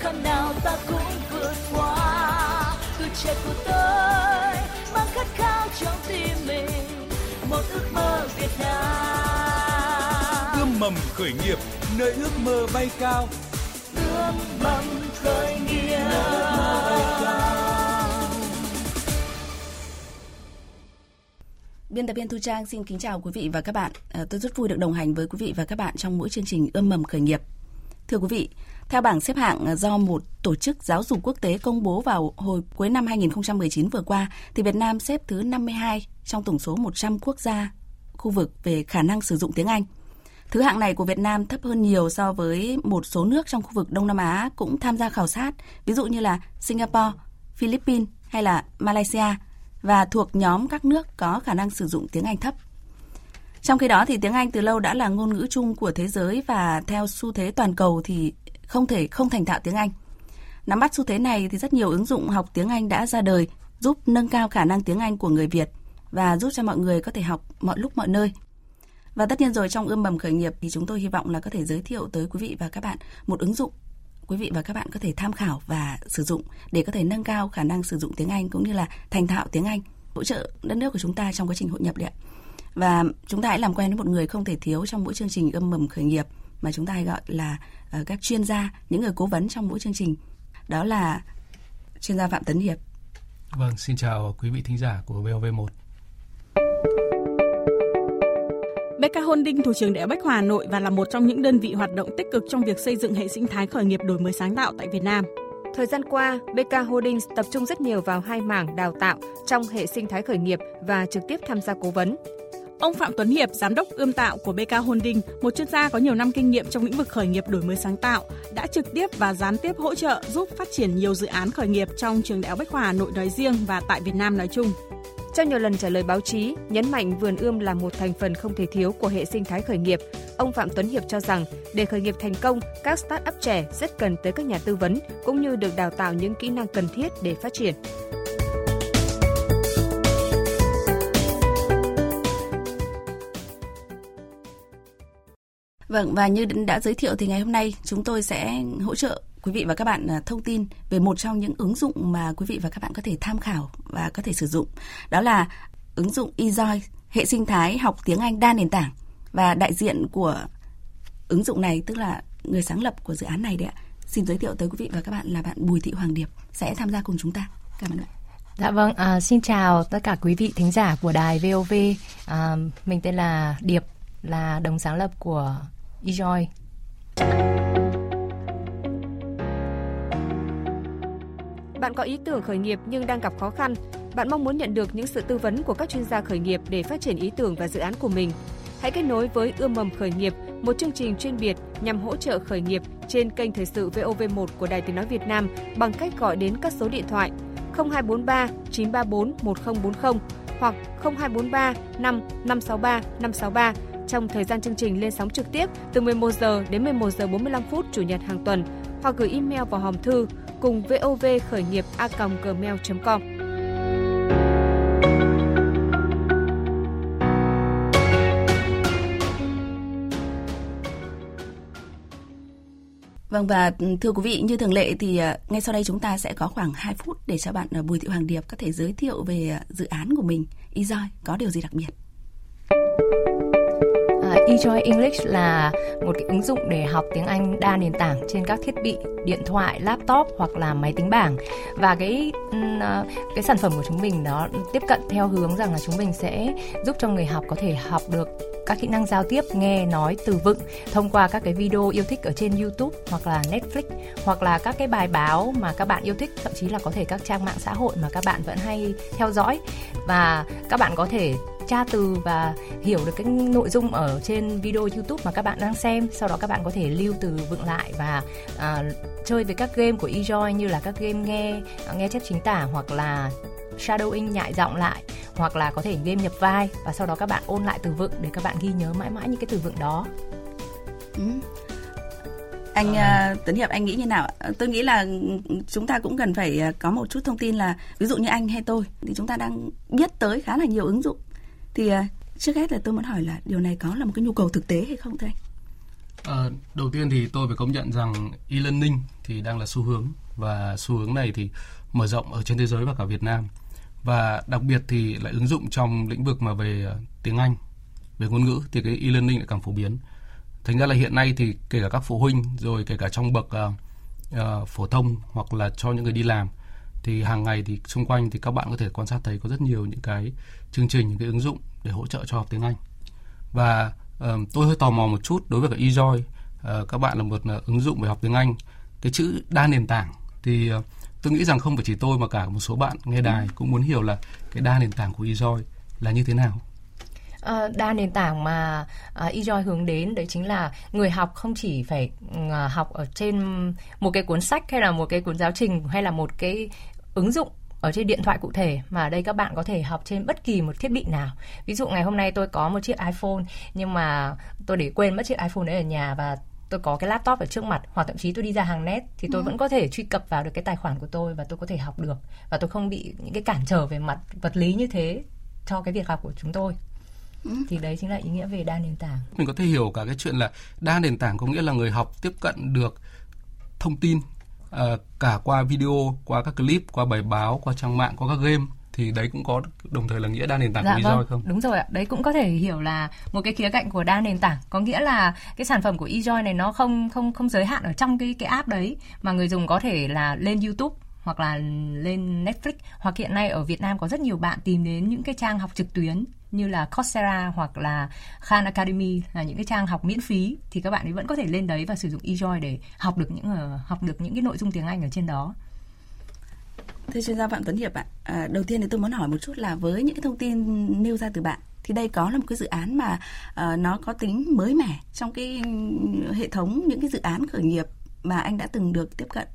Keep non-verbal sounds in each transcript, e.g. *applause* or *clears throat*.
khăn nào ta cũng vượt qua. Tuổi trẻ của tôi mang khát khao trong tim mình. Một ước mơ Việt Nam. Ươm mầm khởi nghiệp nơi ước mơ bay cao. Ươm mầm khởi nghiệp. Biên tập viên Thu Trang xin kính chào quý vị và các bạn. À, tôi rất vui được đồng hành với quý vị và các bạn trong mỗi chương trình Ươm mầm khởi nghiệp. Thưa quý vị, theo bảng xếp hạng ờ, do một tổ chức giáo dục quốc tế công bố vào hồi cuối năm 2019 vừa qua, thì Việt Nam xếp thứ 52 trong tổng số 100 quốc gia khu vực về khả năng sử dụng tiếng Anh. Thứ hạng này của Việt Nam thấp hơn nhiều so với một số nước trong khu vực Đông Nam Á cũng tham gia khảo sát, ví dụ như là Singapore, Philippines hay là Malaysia và thuộc nhóm các nước có khả năng sử dụng tiếng Anh thấp. Trong khi đó thì tiếng Anh từ lâu đã là ngôn ngữ chung của thế giới và theo xu thế toàn cầu thì không thể không thành thạo tiếng Anh. Nắm bắt xu thế này thì rất nhiều ứng dụng học tiếng Anh đã ra đời giúp nâng cao khả năng tiếng Anh của người Việt và giúp cho mọi người có thể học mọi lúc mọi nơi. Và tất nhiên rồi trong ươm mầm khởi nghiệp thì chúng tôi hy vọng là có thể giới thiệu tới quý vị và các bạn một ứng dụng quý vị và các bạn có thể tham khảo và sử dụng để có thể nâng cao khả năng sử dụng tiếng Anh cũng như là thành thạo tiếng Anh, hỗ trợ đất nước của chúng ta trong quá trình hội nhập đấy ạ. Và chúng ta hãy làm quen với một người không thể thiếu trong mỗi chương trình ươm mầm khởi nghiệp mà chúng ta hay gọi là uh, các chuyên gia, những người cố vấn trong mỗi chương trình. Đó là chuyên gia Phạm Tấn Hiệp. Vâng, xin chào quý vị thính giả của VOV1. BK Holding thuộc trường Đại học Bách Khoa Hà Nội và là một trong những đơn vị hoạt động tích cực trong việc xây dựng hệ sinh thái khởi nghiệp đổi mới sáng tạo tại Việt Nam. Thời gian qua, BK Holdings tập trung rất nhiều vào hai mảng đào tạo trong hệ sinh thái khởi nghiệp và trực tiếp tham gia cố vấn. Ông Phạm Tuấn Hiệp, giám đốc ươm tạo của BK Holding, một chuyên gia có nhiều năm kinh nghiệm trong lĩnh vực khởi nghiệp đổi mới sáng tạo, đã trực tiếp và gián tiếp hỗ trợ giúp phát triển nhiều dự án khởi nghiệp trong trường Đại học Bách khoa Hà Nội nói riêng và tại Việt Nam nói chung. Trong nhiều lần trả lời báo chí, nhấn mạnh vườn ươm là một thành phần không thể thiếu của hệ sinh thái khởi nghiệp, ông Phạm Tuấn Hiệp cho rằng để khởi nghiệp thành công, các start-up trẻ rất cần tới các nhà tư vấn cũng như được đào tạo những kỹ năng cần thiết để phát triển. Vâng và như đã giới thiệu thì ngày hôm nay chúng tôi sẽ hỗ trợ quý vị và các bạn à, thông tin về một trong những ứng dụng mà quý vị và các bạn có thể tham khảo và có thể sử dụng. Đó là ứng dụng eJoy, hệ sinh thái học tiếng Anh đa nền tảng và đại diện của ứng dụng này tức là người sáng lập của dự án này đấy ạ. Xin giới thiệu tới quý vị và các bạn là bạn Bùi Thị Hoàng Điệp sẽ tham gia cùng chúng ta. Cảm ơn bạn. Dạ vâng, à, xin chào tất cả quý vị thính giả của đài VOV. À, mình tên là Điệp, là đồng sáng lập của eJoy. Bạn có ý tưởng khởi nghiệp nhưng đang gặp khó khăn. Bạn mong muốn nhận được những sự tư vấn của các chuyên gia khởi nghiệp để phát triển ý tưởng và dự án của mình. Hãy kết nối với Ươm mầm khởi nghiệp, một chương trình chuyên biệt nhằm hỗ trợ khởi nghiệp trên kênh thời sự VOV1 của Đài Tiếng nói Việt Nam bằng cách gọi đến các số điện thoại 0243 934 1040 hoặc 0243 5 563 563 trong thời gian chương trình lên sóng trực tiếp từ 11 giờ đến 11 giờ 45 phút chủ nhật hàng tuần, hoặc gửi email vào hòm thư cùng vov khởi nghiệp a gmail.com. Vâng và thưa quý vị, như thường lệ thì à, ngay sau đây chúng ta sẽ có khoảng 2 phút để cho bạn à, Bùi Thị Hoàng Điệp có thể giới thiệu về à, dự án của mình. Izoi có điều gì đặc biệt? eJoy English là một cái ứng dụng để học tiếng Anh đa nền tảng trên các thiết bị điện thoại, laptop hoặc là máy tính bảng. Và cái ừ, ờ, cái sản phẩm của chúng mình đó tiếp cận theo hướng rằng là chúng mình sẽ giúp cho người học có thể học được các kỹ năng giao tiếp nghe nói từ vựng thông qua các cái video yêu thích ở trên YouTube hoặc là Netflix hoặc là các cái bài báo mà các bạn yêu thích. Thậm chí là có thể các trang mạng xã hội mà các bạn vẫn hay theo dõi. Và các bạn có thể tra từ và hiểu được cái nội dung ở trên video YouTube mà các bạn đang xem. Sau đó các bạn có thể lưu từ vựng lại và à, chơi với các game của eJoy như là các game nghe nghe chép chính tả hoặc là shadowing nhại giọng lại hoặc là có thể game nhập vai và sau đó các bạn ôn lại từ vựng để các bạn ghi nhớ mãi mãi những cái từ vựng đó. Ừ. Anh à. uh, Tấn Hiệp anh nghĩ như nào? Tôi nghĩ là chúng ta cũng cần phải à, có một chút thông tin là ví dụ như anh hay tôi thì chúng ta đang biết tới khá là nhiều ứng dụng thì à, trước hết là tôi muốn hỏi là điều này có là một cái nhu cầu thực tế hay không thưa anh? À, đầu tiên thì tôi phải công nhận rằng e-learning thì đang là xu hướng và xu hướng này thì mở rộng ở trên thế giới và cả Việt Nam và đặc biệt thì lại ứng dụng trong lĩnh vực mà về ờ, tiếng Anh về ngôn ngữ thì cái e-learning lại càng phổ biến thành ra là hiện nay thì kể cả các phụ huynh rồi kể cả trong bậc uh, uh, phổ thông hoặc là cho những người đi làm thì hàng ngày thì xung quanh thì các bạn có thể quan sát thấy có rất nhiều những cái chương trình những cái ứng dụng để hỗ trợ cho học tiếng Anh. Và um, tôi hơi tò mò một chút đối với cả eJoy uh, các bạn là một uh, ứng dụng về học tiếng Anh. Cái chữ đa nền tảng thì uh, tôi nghĩ rằng không phải chỉ tôi mà cả một số bạn nghe đài cũng muốn hiểu là cái đa nền tảng của eJoy là như thế nào. À, đa nền tảng mà à, eJoy hướng đến đấy chính là người học không chỉ phải à, học ở trên một cái cuốn sách hay là một cái cuốn giáo trình hay là một cái ứng dụng ở trên điện thoại cụ thể mà ở đây các bạn có thể học trên bất kỳ một thiết bị nào. Ví dụ ngày hôm nay tôi có một chiếc iPhone nhưng mà tôi để quên mất chiếc iPhone đấy ở nhà và tôi có cái laptop ở trước mặt hoặc thậm chí tôi đi ra hàng net thì tôi ừ. vẫn có thể truy cập vào được cái tài khoản của tôi và tôi có thể học được và tôi không bị những cái cản trở về mặt vật lý như thế cho cái việc học của chúng tôi ừ. thì đấy chính là ý nghĩa về đa nền tảng mình có thể hiểu cả cái chuyện là đa nền tảng có nghĩa là người học tiếp cận được thông tin uh, cả qua video qua các clip qua bài báo qua trang mạng qua các game thì đấy cũng có đồng thời là nghĩa đa nền tảng dạ, của eJoy vâng, không? Đúng rồi ạ. Đấy cũng có thể hiểu là một cái khía cạnh của đa nền tảng. Có nghĩa là cái sản phẩm của eJoy này nó không không không giới hạn ở trong cái cái app đấy mà người dùng có thể là lên YouTube hoặc là lên Netflix hoặc hiện nay ở Việt Nam có rất nhiều bạn tìm đến những cái trang học trực tuyến như là Coursera hoặc là Khan Academy là những cái trang học miễn phí thì các bạn ấy vẫn có thể lên đấy và sử dụng eJoy để học được những uh, học được những cái nội dung tiếng Anh ở trên đó. Thưa chuyên gia Phạm Tuấn Hiệp ạ, à, đầu tiên thì tôi muốn hỏi một chút là với những cái thông tin nêu ra từ bạn thì đây có là một cái dự án mà uh, nó có tính mới mẻ trong cái hệ thống những cái dự án khởi nghiệp mà anh đã từng được tiếp cận.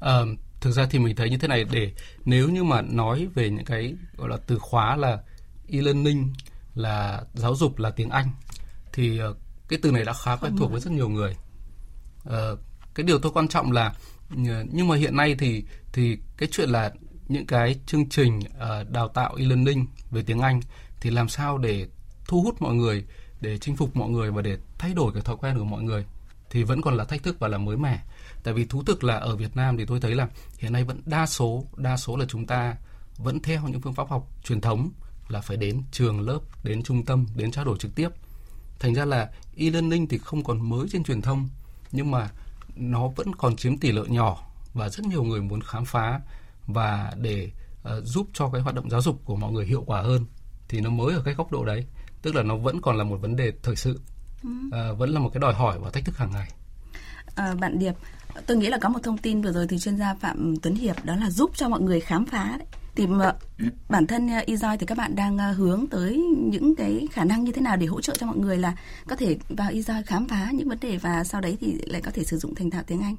À, thực ra thì mình thấy như thế này để nếu như mà nói về những cái gọi là từ khóa là e-learning là giáo dục là tiếng Anh thì uh, cái từ này đã khá quen thuộc với rất nhiều người. Uh, cái điều tôi quan trọng là nhưng mà hiện nay thì thì cái chuyện là những cái chương trình uh, đào tạo e-learning về tiếng Anh thì làm sao để thu hút mọi người để chinh phục mọi người và để thay đổi cái thói quen của mọi người thì vẫn còn là thách thức và là mới mẻ. Tại vì thú thực là ở Việt Nam thì tôi thấy là hiện nay vẫn đa số đa số là chúng ta vẫn theo những phương pháp học truyền thống là phải đến trường lớp đến trung tâm đến trao đổi trực tiếp. Thành ra là e-learning thì không còn mới trên truyền thông nhưng mà nó vẫn còn chiếm tỷ lệ nhỏ và rất nhiều người muốn khám phá và để uh, giúp cho cái hoạt động giáo dục của mọi người hiệu quả hơn thì nó mới ở cái góc độ đấy. Tức là nó vẫn còn là một vấn đề thời sự uh, vẫn là một cái đòi hỏi và thách thức hàng ngày. À, bạn Điệp tôi nghĩ là có một thông tin vừa rồi từ chuyên gia Phạm Tuấn Hiệp đó là giúp cho mọi người khám phá đấy thì ờ, bản thân ờ, eJoy thì các bạn đang ờ, hướng tới những cái khả năng như thế nào để hỗ trợ cho mọi người là có thể vào eJoy khám phá những vấn đề và sau đấy thì lại có thể sử dụng thành thạo tiếng Anh.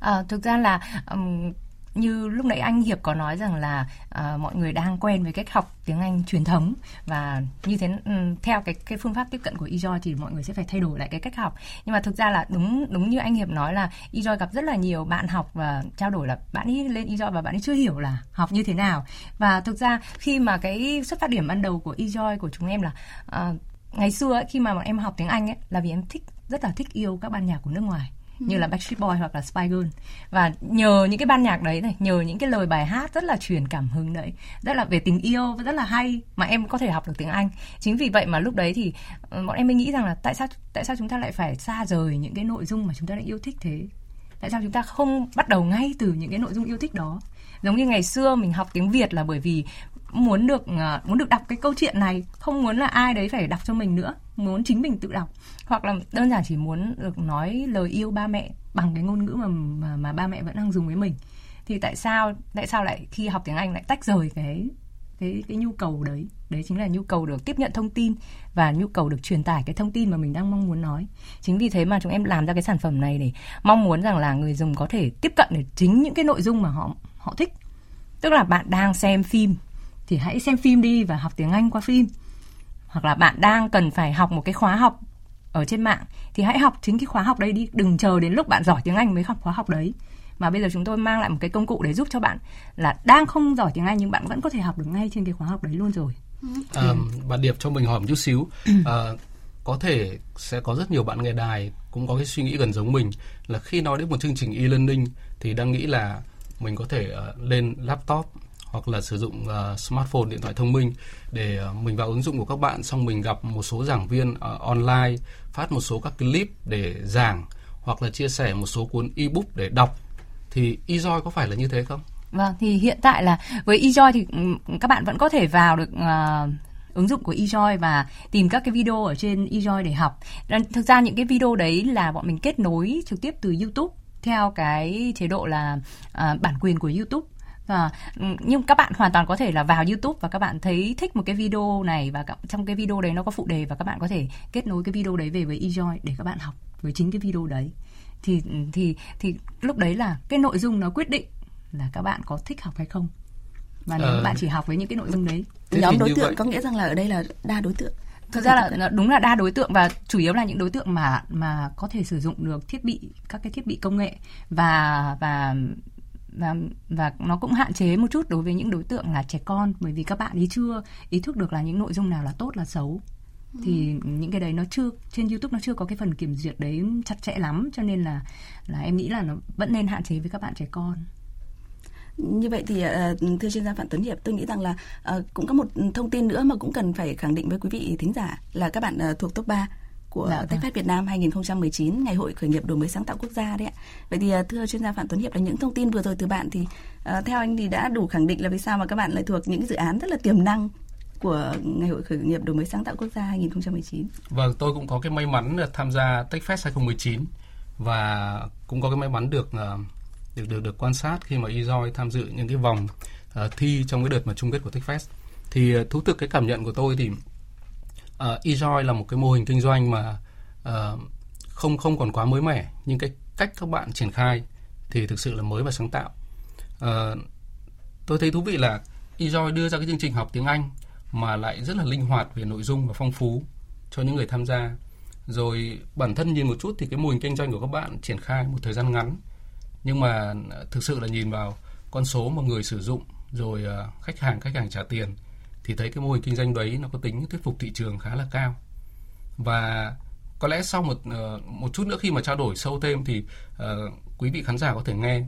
À, thực ra là um, như lúc nãy anh Hiệp có nói rằng là uh, mọi người đang quen với cách học tiếng Anh truyền thống và như thế um, theo cái cái phương pháp tiếp cận của eJoy thì mọi người sẽ phải thay đổi lại cái cách học. Nhưng mà thực ra là đúng đúng như anh Hiệp nói là eJoy gặp rất là nhiều bạn học và trao đổi là bạn ấy lên eJoy và bạn ấy chưa hiểu là học như thế nào. Và thực ra khi mà cái xuất phát điểm ban đầu của eJoy của chúng em là uh, ngày xưa ấy, khi mà bọn em học tiếng Anh ấy là vì em thích rất là thích yêu các ban nhạc của nước ngoài như là Backstreet Boy hoặc là Spy Girl. Và nhờ những cái ban nhạc đấy này nhờ những cái lời bài hát rất là truyền cảm hứng đấy rất là về tình yêu và rất là hay mà em có thể học được tiếng Anh. Chính vì vậy mà lúc đấy thì ờ, bọn em mới nghĩ rằng là tại sao tại sao chúng ta lại phải xa rời những cái nội dung mà chúng ta đã yêu thích thế? Tại sao chúng ta không bắt đầu ngay từ những cái nội dung yêu thích đó? Giống như ngày xưa mình học tiếng Việt là bởi vì muốn được ờ, muốn được đọc cái câu chuyện này không muốn là ai đấy phải đọc cho mình nữa muốn chính mình tự đọc. Hoặc là đơn giản chỉ muốn được nói lời yêu ba mẹ bằng cái ngôn ngữ mà mà, mà ba mẹ vẫn đang dùng với mình. Thì tại sao tại sao lại khi học tiếng Anh lại tách rời cái cái cái nhu cầu đấy? Đấy chính là nhu cầu được tiếp nhận thông tin và nhu cầu được truyền tải cái thông tin mà mình đang mong muốn nói. Chính vì thế mà chúng em làm ra cái sản phẩm này để mong muốn rằng là người dùng có thể tiếp cận được chính những cái nội dung mà họ họ thích. Tức là bạn đang xem phim thì hãy xem phim đi và học tiếng Anh qua phim hoặc là bạn đang cần phải học một cái khóa học ở trên mạng thì hãy học chính cái khóa học đấy đi đừng chờ đến lúc bạn giỏi tiếng Anh mới học khóa học đấy mà bây giờ chúng tôi mang lại một cái công cụ để giúp cho bạn là đang không giỏi tiếng Anh nhưng bạn vẫn có thể học được ngay trên cái khóa học đấy luôn rồi. À, bạn Điệp cho mình hỏi một chút xíu. *clears throat* À, có thể sẽ có rất nhiều bạn nghe đài cũng có cái suy nghĩ gần giống mình là khi nói đến một chương trình e-learning thì đang nghĩ là mình có thể uh, lên laptop hoặc là sử dụng uh, smartphone điện thoại thông minh để uh, mình vào ứng dụng của các bạn xong mình gặp một số giảng viên uh, online phát một số các clip để giảng hoặc là chia sẻ một số cuốn ebook để đọc thì eJoy có phải là như thế không? Vâng, thì hiện tại là với eJoy thì ừ, các bạn vẫn có thể vào được uh, ứng dụng của eJoy và tìm các cái video ở trên eJoy để học. Thực ra những cái video đấy là bọn mình kết nối trực tiếp từ YouTube theo cái chế độ là uh, bản quyền của YouTube và nhưng các bạn hoàn toàn có thể là vào YouTube và các bạn thấy thích một cái video này và trong cái video đấy nó có phụ đề và các bạn có thể kết nối cái video đấy về với eJoy để các bạn học với chính cái video đấy. Thì thì thì lúc đấy là cái nội dung nó quyết định là các bạn có thích học hay không. Và nếu ờ... bạn chỉ học với những cái nội dung đấy. Nhóm đối tượng vậy... có nghĩa rằng là ở đây là đa đối tượng. Thực ra là đúng là đa đối tượng và chủ yếu là những đối tượng mà mà có thể sử dụng được thiết bị các cái thiết bị công nghệ và và và và nó cũng hạn chế một chút đối với những đối tượng là trẻ con bởi vì các bạn ấy chưa ý thức được là những nội dung nào là tốt là xấu. Thì những cái đấy nó chưa trên YouTube nó chưa có cái phần kiểm duyệt đấy chặt chẽ lắm cho nên là là em nghĩ là nó vẫn nên hạn chế với các bạn trẻ con. Như vậy thì uh, thưa chuyên gia Phạm Tuấn Hiệp tôi nghĩ rằng là uh, cũng có một thông tin nữa mà cũng cần phải khẳng định với quý vị thính giả là các bạn uh, thuộc top 3 của dạ, TechFest vâng. Việt Nam 2019 Ngày hội khởi nghiệp đổi mới sáng tạo quốc gia đấy ạ. Vậy thì thưa chuyên gia Phạm Tuấn Hiệp là những thông tin vừa rồi từ bạn thì uh, theo anh thì đã đủ khẳng định là vì sao mà các bạn lại thuộc những dự án rất là tiềm năng của Ngày hội khởi nghiệp đổi mới sáng tạo quốc gia 2019. Vâng, tôi cũng có cái may mắn tham gia TechFest 2019 và cũng có cái may mắn được uh, được được được quan sát khi mà eJoy tham dự những cái vòng uh, thi trong cái đợt mà chung kết của TechFest. Thì thú thực cái cảm nhận của tôi thì uh, eJoy là một cái mô hình kinh doanh mà uh, không không còn quá mới mẻ nhưng cái cách các bạn triển khai thì thực sự là mới và sáng tạo. Uh, tôi thấy thú vị là eJoy đưa ra cái chương trình học tiếng Anh mà lại rất là linh hoạt về nội dung và phong phú cho những người tham gia. Rồi bản thân nhìn một chút thì cái mô hình kinh doanh của các bạn triển khai một thời gian ngắn nhưng mà thực sự là nhìn vào con số mà người sử dụng rồi khách hàng khách hàng trả tiền thì thấy cái mô hình kinh doanh đấy nó có tính thuyết phục thị trường khá là cao. Và có lẽ sau một ờ, một chút nữa khi mà trao đổi sâu thêm thì uh, quý vị khán giả có thể nghe.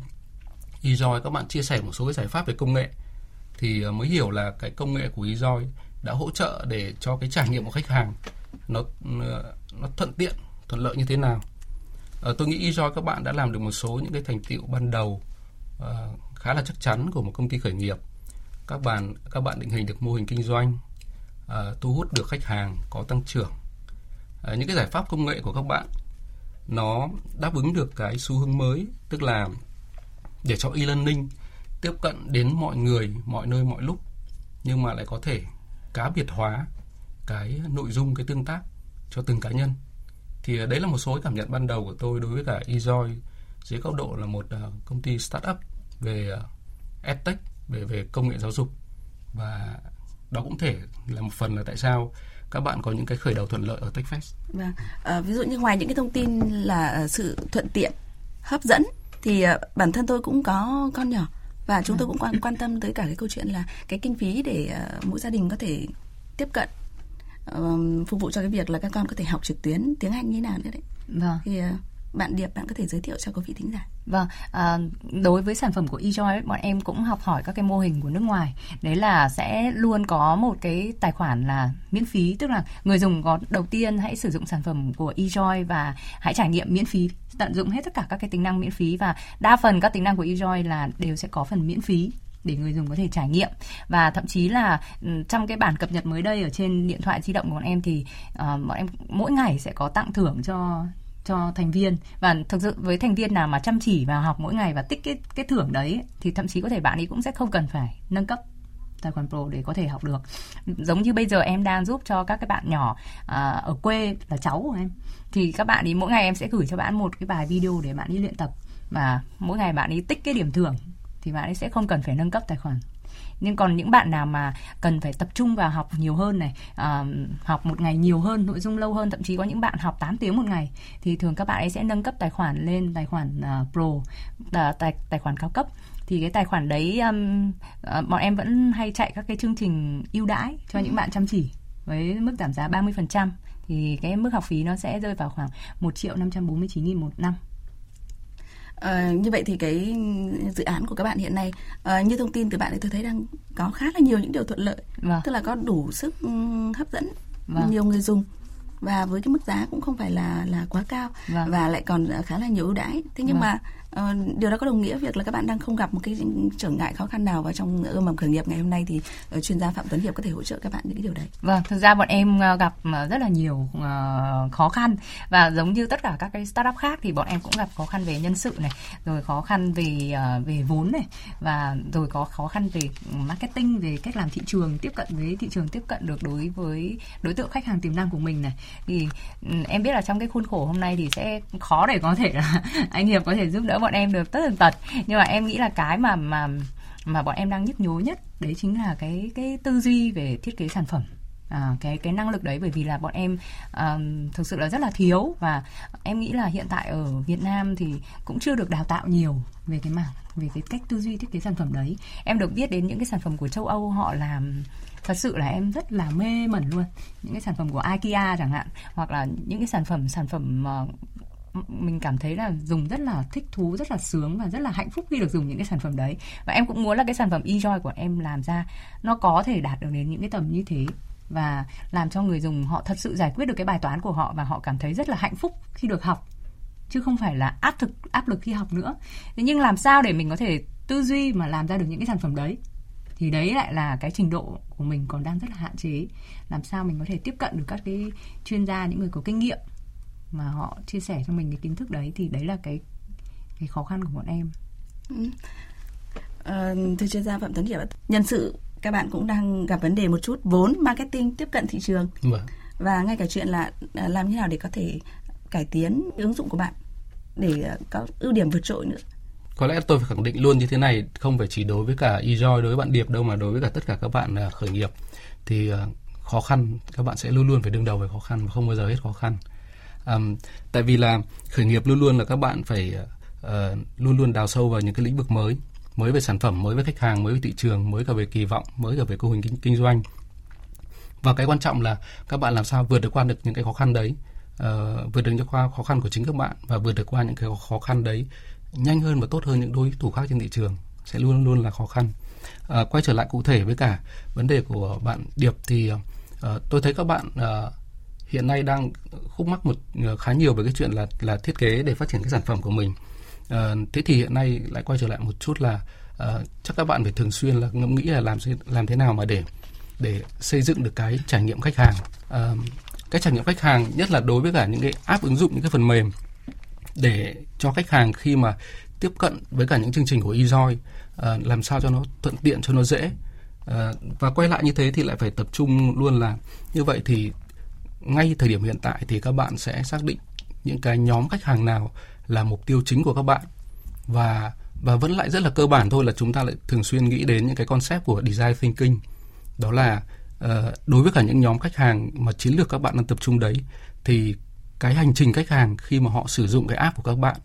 eJoy các bạn chia sẻ một số cái giải pháp về công nghệ. Thì ờ, mới hiểu là cái công nghệ của eJoy đã hỗ trợ để cho cái trải nghiệm của khách hàng nó nó thuận tiện thuận lợi như thế nào. Uh, tôi nghĩ Ejoy các bạn đã làm được một số những cái thành tựu ban đầu uh, khá là chắc chắn của một công ty khởi nghiệp các bạn các bạn định hình được mô hình kinh doanh uh, thu hút được khách hàng có tăng trưởng. Uh, những cái giải pháp công nghệ của các bạn nó đáp ứng được cái xu hướng mới tức là để cho e-learning tiếp cận đến mọi người mọi nơi mọi lúc nhưng mà lại có thể cá biệt hóa cái nội dung cái tương tác cho từng cá nhân. Thì ờ, đấy là một số cảm nhận ban đầu của tôi đối với cả eJoy dưới góc độ là một công ty startup về edtech về về công nghệ giáo dục và đó cũng thể là một phần là tại sao các bạn có những cái khởi đầu thuận lợi ở TechFest. Vâng, à, ví dụ như ngoài những cái thông tin là sự thuận tiện, hấp dẫn thì uh, bản thân tôi cũng có con nhỏ và chúng tôi cũng quan quan tâm tới cả cái câu chuyện là cái kinh phí để uh, mỗi gia đình có thể tiếp cận phục vụ cho cái việc là các con có thể học trực tuyến tiếng Anh như nào nữa đấy. Vâng. Thì bạn Điệp bạn có thể giới thiệu cho quý vị thính giả. Vâng, à, đối với sản phẩm của eJoy bọn em cũng học hỏi các cái mô hình của nước ngoài. Đấy là sẽ luôn có một cái tài khoản là miễn phí, tức là người dùng có đầu tiên hãy sử dụng sản phẩm của eJoy và hãy trải nghiệm miễn phí, tận dụng hết tất cả các cái tính năng miễn phí và đa phần các tính năng của eJoy là đều sẽ có phần miễn phí để người dùng có thể trải nghiệm và thậm chí là ừ, trong cái bản cập nhật mới đây ở trên điện thoại di động của bọn em thì uh, bọn em mỗi ngày sẽ có tặng thưởng cho cho thành viên. Và thực sự với thành viên nào mà chăm chỉ vào học mỗi ngày và tích cái cái thưởng đấy thì thậm chí có thể bạn ấy cũng sẽ không cần phải nâng cấp tài khoản pro để có thể học được. Giống như bây giờ em đang giúp cho các cái bạn nhỏ à, ở quê là cháu của em. Thì các bạn ấy mỗi ngày em sẽ gửi cho bạn một cái bài video để bạn ấy luyện tập. Và mỗi ngày bạn ấy tích cái điểm thưởng thì bạn ấy sẽ không cần phải nâng cấp tài khoản nhưng còn những bạn nào mà cần phải tập trung vào học nhiều hơn này à, học một ngày nhiều hơn nội dung lâu hơn thậm chí có những bạn học 8 tiếng một ngày thì thường các bạn ấy sẽ nâng cấp tài khoản lên tài khoản uh, pro ờ, tài tài khoản cao cấp thì cái tài khoản đấy um, uh, bọn em vẫn hay chạy các cái chương trình ưu đãi cho những bạn chăm chỉ với mức giảm giá 30% thì cái mức học phí nó sẽ rơi vào khoảng 1 triệu 549 nghìn một năm. À, như vậy thì cái dự án của các bạn hiện nay à, như thông tin từ bạn thì tôi thấy đang có khá là nhiều những điều thuận lợi Vâng. tức là có đủ sức hấp dẫn Vâng. nhiều người dùng và với cái mức giá cũng không phải là là quá cao Vâng. và lại còn khá là nhiều ưu đãi thế nhưng Vâng. mà ờ, điều đó có đồng nghĩa việc là các bạn đang không gặp một cái trở ngại khó khăn nào vào trong ươm mầm khởi nghiệp ngày hôm nay thì ờ, chuyên gia phạm tuấn hiệp có thể hỗ trợ các bạn những cái điều đấy Vâng, thực ra bọn em ờ, gặp ờ, rất là nhiều ờ, khó khăn và giống như tất cả các cái startup khác thì bọn em cũng gặp khó khăn về nhân sự này, rồi khó khăn về ờ, về vốn này và rồi có khó khăn về marketing, về cách làm thị trường tiếp cận với thị trường tiếp cận được đối với đối tượng khách hàng tiềm năng của mình này. Thì ừ, em biết là trong cái khuôn khổ hôm nay thì sẽ khó để có thể là *laughs* anh Hiệp có thể giúp đỡ bọn em được tất tần tật. Nhưng mà em nghĩ là cái mà mà mà bọn em đang nhức nhối nhất đấy chính là cái cái tư duy về thiết kế sản phẩm à, cái cái năng lực đấy bởi vì là bọn em um, thực sự là rất là thiếu và em nghĩ là hiện tại ở Việt Nam thì cũng chưa được đào tạo nhiều về cái mảng về cái cách tư duy thiết kế sản phẩm đấy em được biết đến những cái sản phẩm của châu Âu họ làm thật sự là em rất là mê mẩn luôn. Những cái sản phẩm của IKEA chẳng hạn, hoặc là những cái sản phẩm sản phẩm mà mình cảm thấy là dùng rất là thích thú, rất là sướng và rất là hạnh phúc khi được dùng những cái sản phẩm đấy. Và em cũng muốn là cái sản phẩm enjoy của em làm ra, nó có thể đạt được đến những cái tầm như thế và làm cho người dùng họ thật sự giải quyết được cái bài toán của họ và họ cảm thấy rất là hạnh phúc khi được học, chứ không phải là áp thực, áp lực khi học nữa. Thế nhưng làm sao để mình có thể tư duy mà làm ra được những cái sản phẩm đấy? Thì đấy lại là cái trình độ của mình còn đang rất là hạn chế. Làm sao mình có thể tiếp cận được các cái chuyên gia những người có kinh nghiệm mà họ chia sẻ cho mình cái kiến thức đấy thì đấy là cái cái khó khăn của bọn em. Ờ, thưa chuyên gia phạm tuấn hiệp nhân sự các bạn cũng đang gặp vấn đề một chút vốn marketing tiếp cận thị trường. Vâng. và ngay cả chuyện là à, làm như nào để có thể cải tiến ứng dụng của bạn để à, có ưu điểm vượt trội nữa có lẽ tôi phải khẳng định luôn như thế này, không phải chỉ đối với cả eJoy, đối với bạn Điệp đâu mà đối với cả tất cả các bạn à, khởi nghiệp thì à, khó khăn các bạn sẽ luôn luôn phải đương đầu với khó khăn và không bao giờ hết khó khăn. um, tại vì là khởi nghiệp luôn luôn là các bạn phải uh, luôn luôn đào sâu vào những cái lĩnh vực mới, mới về sản phẩm, mới về khách hàng, mới về thị trường, mới cả về kỳ vọng, mới cả về mô hình kinh, kinh doanh. Và cái quan trọng là các bạn làm sao vượt được qua được những cái khó khăn đấy, uh, vượt được qua khó khăn của chính các bạn và vượt được qua những cái khó khăn đấy nhanh hơn và tốt hơn những đối thủ khác trên thị trường sẽ luôn luôn là khó khăn. À, quay trở lại cụ thể với cả vấn đề của bạn Điệp thì à, tôi thấy các bạn à, hiện nay đang khúc mắc một à, khá nhiều về cái chuyện là là thiết kế để phát triển cái sản phẩm của mình. à, thế thì hiện nay lại quay trở lại một chút là à, chắc các bạn phải thường xuyên là ngẫm nghĩ là làm thế- làm thế nào mà để để xây dựng được cái trải nghiệm khách hàng. à, cái trải nghiệm khách hàng nhất là đối với cả những cái app ứng dụng những cái phần mềm để cho khách hàng khi mà tiếp cận với cả những chương trình của eJoy ờ, làm sao cho nó thuận tiện, cho nó dễ. Ờ, và quay lại như thế thì lại phải tập trung luôn là như vậy thì ngay thời điểm hiện tại thì các bạn sẽ xác định những cái nhóm khách hàng nào là mục tiêu chính của các bạn. Và và vẫn lại rất là cơ bản thôi là chúng ta lại thường xuyên nghĩ đến những cái concept của design thinking. Đó là ờ, đối với cả những nhóm khách hàng mà chiến lược các bạn đang tập trung đấy thì cái hành trình khách hàng khi mà họ sử dụng cái app của các bạn,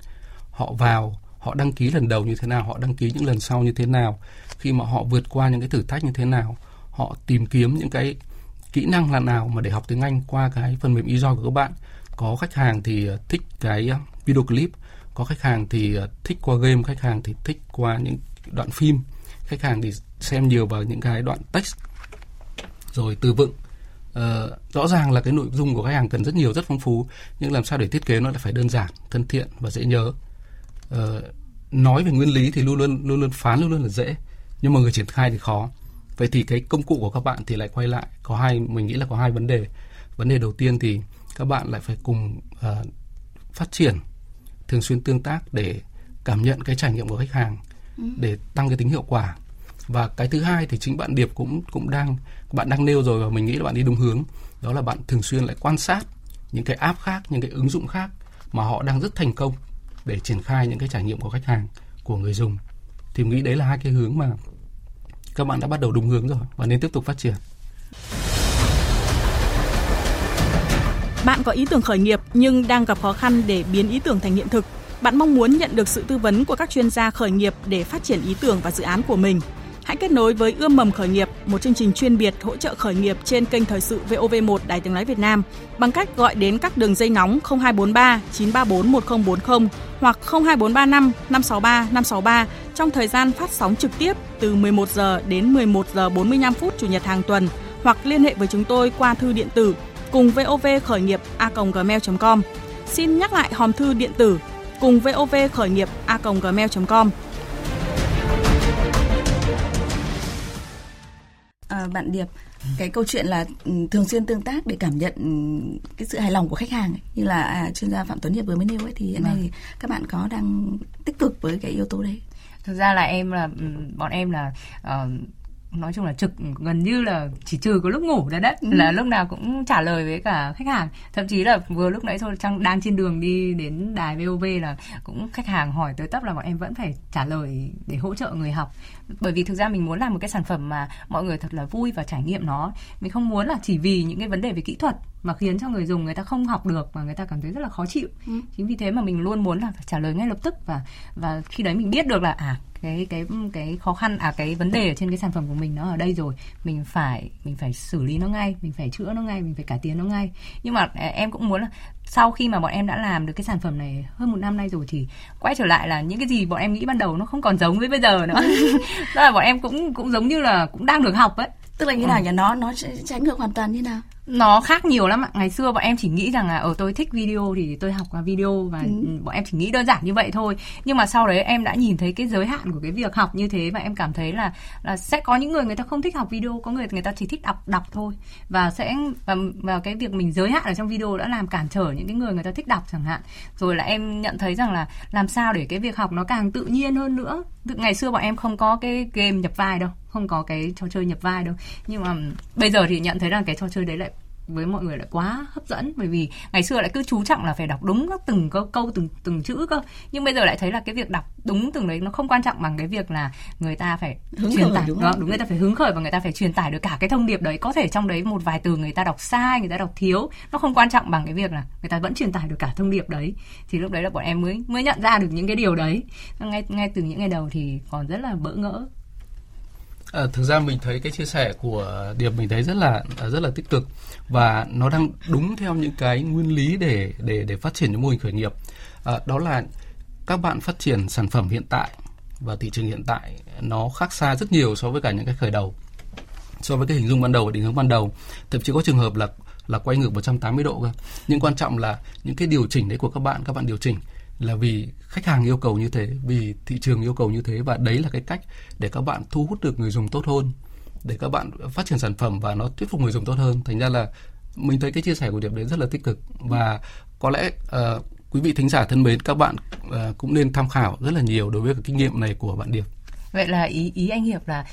họ vào, họ đăng ký lần đầu như thế nào, họ đăng ký những lần sau như thế nào, khi mà họ vượt qua những cái thử thách như thế nào, họ tìm kiếm những cái kỹ năng là nào mà để học tiếng Anh qua cái phần mềm eJoy của các bạn. Có khách hàng thì ờ, thích cái ờ, video clip, có khách hàng thì ờ, thích qua game, khách hàng thì thích qua những đoạn phim, khách hàng thì xem nhiều vào những cái đoạn text. Rồi từ vựng Ờ, rõ ràng là cái nội dung của khách hàng cần rất nhiều rất phong phú nhưng làm sao để thiết kế nó lại phải đơn giản thân thiện và dễ nhớ. Ờ, nói về nguyên lý thì luôn luôn luôn luôn phán luôn luôn là dễ nhưng mà người triển khai thì khó. Vậy thì cái công cụ của các bạn thì lại quay lại có hai mình nghĩ là có hai vấn đề. Vấn đề đầu tiên thì các bạn lại phải cùng ờ, phát triển thường xuyên tương tác để cảm nhận cái trải nghiệm của khách hàng để tăng cái tính hiệu quả và cái thứ hai thì chính bạn Điệp cũng cũng đang, bạn đang nêu rồi và mình nghĩ là bạn đi đúng hướng đó là bạn thường xuyên lại quan sát những cái app khác, những cái ứng dụng khác mà họ đang rất thành công để triển khai những cái trải nghiệm của khách hàng, của người dùng thì mình nghĩ đấy là hai cái hướng mà các bạn đã bắt đầu đúng hướng rồi và nên tiếp tục phát triển Bạn có ý tưởng khởi nghiệp nhưng đang gặp khó khăn để biến ý tưởng thành hiện thực. Bạn mong muốn nhận được sự tư vấn của các chuyên gia khởi nghiệp để phát triển ý tưởng và dự án của mình. Hãy kết nối với Ươm mầm khởi nghiệp, một chương trình chuyên biệt hỗ trợ khởi nghiệp trên kênh thời sự VOV1 Đài Tiếng nói Việt Nam bằng cách gọi đến các đường dây nóng 0243 934 1040 hoặc 02435 563 563 trong thời gian phát sóng trực tiếp từ 11 giờ đến 11 giờ 45 phút chủ nhật hàng tuần hoặc liên hệ với chúng tôi qua thư điện tử cùng vov khởi nghiệp a.gmail.com. Xin nhắc lại hòm thư điện tử cùng vov khởi nghiệp a.gmail.com. À, bạn Điệp, cái câu chuyện là ừ, thường xuyên tương tác để cảm nhận ừ, cái sự hài lòng của khách hàng ấy. như là à, chuyên gia Phạm Tuấn Hiệp vừa mới nêu ấy thì hiện nay Vâng. thì các bạn có đang tích cực với cái yếu tố đấy. thực ra là em là ừm, bọn em là ờ, nói chung là trực gần như là chỉ trừ có lúc ngủ ra đấy là lúc nào cũng trả lời với cả khách hàng. Thậm chí là vừa lúc nãy thôi đang đang trên đường đi đến đài VOV là cũng khách hàng hỏi tới tấp là bọn em vẫn phải trả lời để hỗ trợ người học. Bởi vì thực ra mình muốn làm một cái sản phẩm mà mọi người thật là vui và trải nghiệm nó. Mình không muốn là chỉ vì những cái vấn đề về kỹ thuật mà khiến cho người dùng người ta không học được và người ta cảm thấy rất là khó chịu. Chính vì thế mà mình luôn muốn là phải trả lời ngay lập tức và và khi đấy mình biết được là à cái cái cái khó khăn à cái vấn đề ở trên cái sản phẩm của mình nó ở đây rồi mình phải mình phải xử lý nó ngay mình phải chữa nó ngay mình phải cải tiến nó ngay nhưng mà à, em cũng muốn là sau khi mà bọn em đã làm được cái sản phẩm này hơn một năm nay rồi thì quay trở lại là những cái gì bọn em nghĩ ban đầu nó không còn giống với bây giờ nữa *laughs* đó là bọn em cũng cũng giống như là cũng đang được học ấy Tức là như nào nhỉ? Nó nó sẽ trái ngược hoàn toàn như nào? Nó khác nhiều lắm ạ. Ngày xưa bọn em chỉ nghĩ rằng là ở tôi thích video thì tôi học qua video và Ừ. bọn em chỉ nghĩ đơn giản như vậy thôi. Nhưng mà sau đấy em đã nhìn thấy cái giới hạn của cái việc học như thế và em cảm thấy là là sẽ có những người người ta không thích học video có người người ta chỉ thích đọc đọc thôi. Và sẽ và, và cái việc mình giới hạn ở trong video đã làm cản trở những cái người người ta thích đọc chẳng hạn. Rồi là em nhận thấy rằng là làm sao để cái việc học nó càng tự nhiên hơn nữa. Ngày xưa bọn em không có cái game nhập vai đâu không có cái trò chơi nhập vai đâu. Nhưng mà bây giờ thì nhận thấy rằng cái trò chơi đấy lại với mọi người lại quá hấp dẫn. Bởi vì ngày xưa lại cứ chú trọng là phải đọc đúng các từng câu, câu từng từng chữ cơ. Nhưng bây giờ lại thấy là cái việc đọc đúng từng đấy nó không quan trọng bằng cái việc là người ta phải Hứng truyền khởi, tải. đúng đúng, không? đúng người ta phải hứng khởi và người ta phải truyền tải được cả cái thông điệp đấy. Có thể trong đấy một vài từ người ta đọc sai người ta đọc thiếu. Nó không quan trọng bằng cái việc là người ta vẫn truyền tải được cả thông điệp đấy. Thì lúc đấy là bọn em mới mới nhận ra được những cái điều đấy. Ngay ngay từ những ngày đầu thì còn rất là bỡ ngỡ À, thực ra mình thấy cái chia sẻ của Điệp mình thấy rất là ờ, rất là tích cực và nó đang đúng theo những cái nguyên lý để để để phát triển những mô hình khởi nghiệp. À, đó là các bạn phát triển sản phẩm hiện tại và thị trường hiện tại nó khác xa rất nhiều so với cả những cái khởi đầu so với cái hình dung ban đầu và định hướng ban đầu. Thậm chí có trường hợp là là quay ngược 180 độ cơ. Nhưng quan trọng là những cái điều chỉnh đấy của các bạn các bạn điều chỉnh là vì khách hàng yêu cầu như thế vì thị trường yêu cầu như thế và đấy là cái cách để các bạn thu hút được người dùng tốt hơn để các bạn phát triển sản phẩm và nó thuyết phục người dùng tốt hơn. Thành ra là mình thấy cái chia sẻ của điệp đấy rất là tích cực. Và có lẽ uh, quý vị thính giả thân mến các bạn uh, cũng nên tham khảo rất là nhiều đối với cái kinh nghiệm này của bạn điệp. Vậy là ý ý anh hiệp là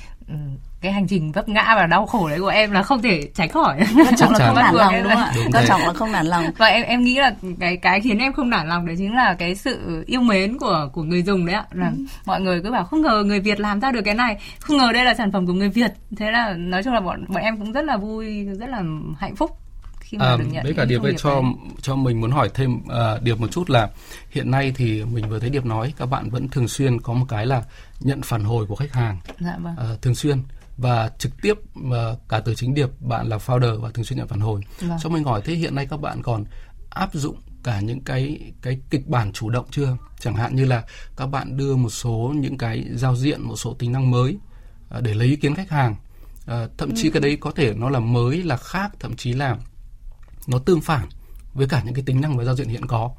cái hành trình vấp ngã và đau khổ đấy của em là không thể tránh khỏi. Quan trọng là không nản lòng. Đúng không ạ? Thế. trọng là không nản lòng. và em em nghĩ là cái cái khiến em không nản lòng đấy chính là cái sự yêu mến của của người dùng đấy ạ. Là mọi người cứ bảo không ngờ người Việt làm ra được cái này không ngờ đây là sản phẩm của người Việt. Thế là nói chung là bọn bọn em cũng rất là vui rất là hạnh phúc khi mà À, được nhận với cả Điệp cho đấy. cho mình muốn hỏi thêm à, Điệp một chút là hiện nay thì mình vừa thấy Điệp nói các bạn vẫn thường xuyên có một cái là nhận phản hồi của khách hàng. Dạ vâng. À, thường xuyên và trực tiếp mà cả từ chính Điệp bạn là founder và thường xuyên nhận phản hồi. Vâng. Cho mình hỏi thế hiện nay các bạn còn áp dụng cả những cái cái kịch bản chủ động chưa? Chẳng hạn như là các bạn đưa một số những cái giao diện, một số tính năng mới à, để lấy ý kiến khách hàng. À, thậm chí cái đấy có thể nó là mới là khác, thậm chí là nó tương phản với cả những cái tính năng và giao diện hiện có.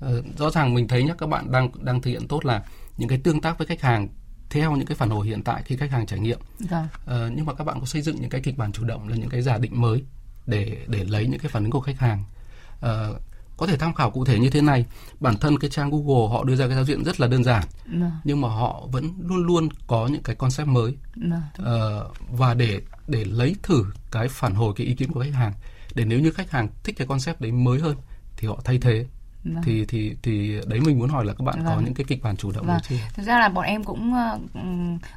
Ờ, rõ ràng mình thấy nhá các bạn đang đang thực hiện tốt là những cái tương tác với khách hàng theo những cái phản hồi hiện tại khi khách hàng trải nghiệm. vâng. Ờ, nhưng mà các bạn có xây dựng những cái kịch bản chủ động là những cái giả định mới để để lấy những cái phản ứng của khách hàng. Ờ, có thể tham khảo cụ thể như thế này, bản thân cái trang Google họ đưa ra cái giao diện rất là đơn giản vâng. nhưng mà họ vẫn luôn luôn có những cái concept mới. Vâng. Ờ, và để để lấy thử cái phản hồi cái ý kiến của khách hàng. Để nếu như khách hàng thích cái concept đấy mới hơn thì họ thay thế Vâng. thì thì thì đấy mình muốn hỏi là các bạn có Vâng. những cái kịch bản chủ động Vâng. chưa Thực ra là bọn em cũng ờ,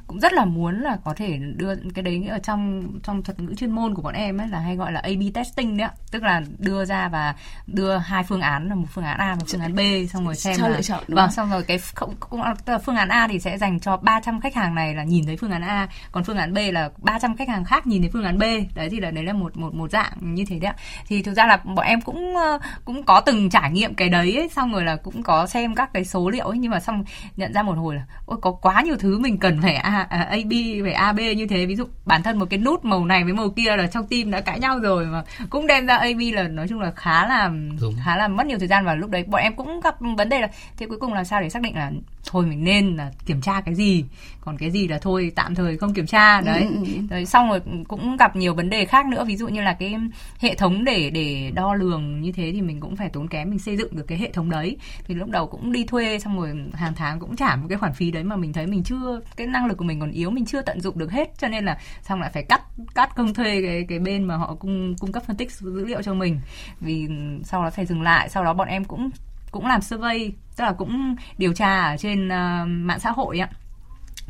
cũng rất là muốn là có thể đưa cái đấy ở trong trong thuật ngữ chuyên môn của bọn em ấy là hay gọi là A/B testing đấy ạ. Tức là đưa ra và đưa hai phương án là một phương án A và phương án B xong rồi xem Cho là lựa chọn, đúng vâng không? xong rồi cái không, cũng, tức là phương án A thì sẽ dành cho 300 khách hàng này là nhìn thấy phương án A, còn phương án B là 300 khách hàng khác nhìn thấy phương án B. Đấy thì là đấy là một một một dạng như thế đấy ạ. Thì thực ra là bọn em cũng ờ, cũng có từng trải nghiệm cái đấy ấy, xong rồi là cũng có xem các cái số liệu ấy nhưng mà xong nhận ra một hồi là ôi có quá nhiều thứ mình cần phải A, à, AB phải AB như thế. Ví dụ bản thân một cái nút màu này với màu kia là trong team đã cãi nhau rồi mà cũng đem ra AB là nói chung là khá là Đúng. khá là mất nhiều thời gian. Và lúc đấy bọn em cũng gặp vấn đề là thế cuối cùng là sao để xác định là thôi mình nên là kiểm tra cái gì? Còn cái gì là thôi tạm thời không kiểm tra. Đấy. Ừ, ừ, ừ. rồi xong rồi cũng gặp nhiều vấn đề khác nữa. Ví dụ như là cái hệ thống để để đo lường như thế thì mình cũng phải tốn kém mình xây dựng được cái hệ thống đấy. Thì lúc đầu cũng đi thuê xong rồi hàng tháng cũng trả một cái khoản phí đấy mà mình thấy mình chưa cái năng lực của mình còn yếu mình chưa tận dụng được hết. Cho nên là xong lại phải cắt cắt công thuê cái cái bên mà họ cung cung cấp phân tích dữ liệu cho mình. Vì sau đó phải dừng lại sau đó bọn em cũng cũng làm survey tức là cũng điều tra ở trên uh, mạng xã hội ạ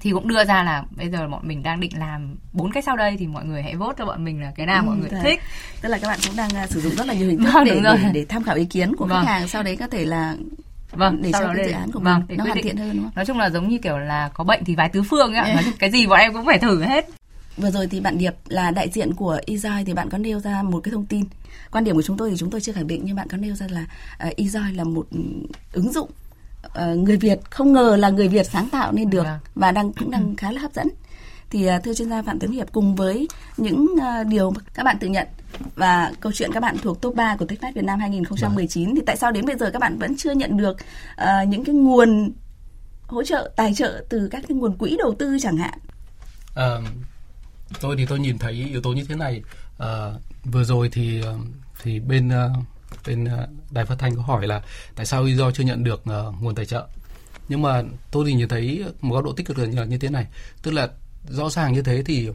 thì cũng đưa ra là bây giờ bọn mình đang định làm bốn cách sau đây thì mọi người hãy vote cho bọn mình là cái nào Ừ, mọi người đấy. thích tức là các bạn cũng đang à, sử dụng rất là nhiều hình thức Vâng, để, đúng rồi. để để tham khảo ý kiến của Vâng. khách hàng sau đấy có thể là vâng để sau cho cái dự án của vâng, mình để nó hoàn thiện hơn đúng không? nói chung là giống như kiểu là có bệnh thì vái tứ phương ấy ạ nói chung cái gì bọn em cũng phải thử hết Vừa rồi thì bạn Điệp là đại diện của Ejoy thì bạn có nêu ra một cái thông tin. Quan điểm của chúng tôi thì chúng tôi chưa khẳng định nhưng bạn có nêu ra là uh, là một ứng dụng ờ, người Việt không ngờ là người Việt sáng tạo nên được Vâng. và đang cũng đang khá là hấp dẫn. Thì uh, thưa chuyên gia Phạm Tuấn Hiệp cùng với những uh, điều các bạn tự nhận và câu chuyện các bạn thuộc top 3 của TechFest Việt Nam 2019 thì tại sao đến bây giờ các bạn vẫn chưa nhận được uh, những cái nguồn hỗ trợ tài trợ từ các cái nguồn quỹ đầu tư chẳng hạn Ờ, tôi thì tôi nhìn thấy yếu tố như thế này Ờ, vừa rồi thì ờ, thì bên ờ, bên ờ, đài phát thanh có hỏi là tại sao do chưa nhận được ờ, nguồn tài trợ. Nhưng mà tôi thì nhìn thấy một góc độ tích cực là như, thế này. Tức là rõ ràng như thế thì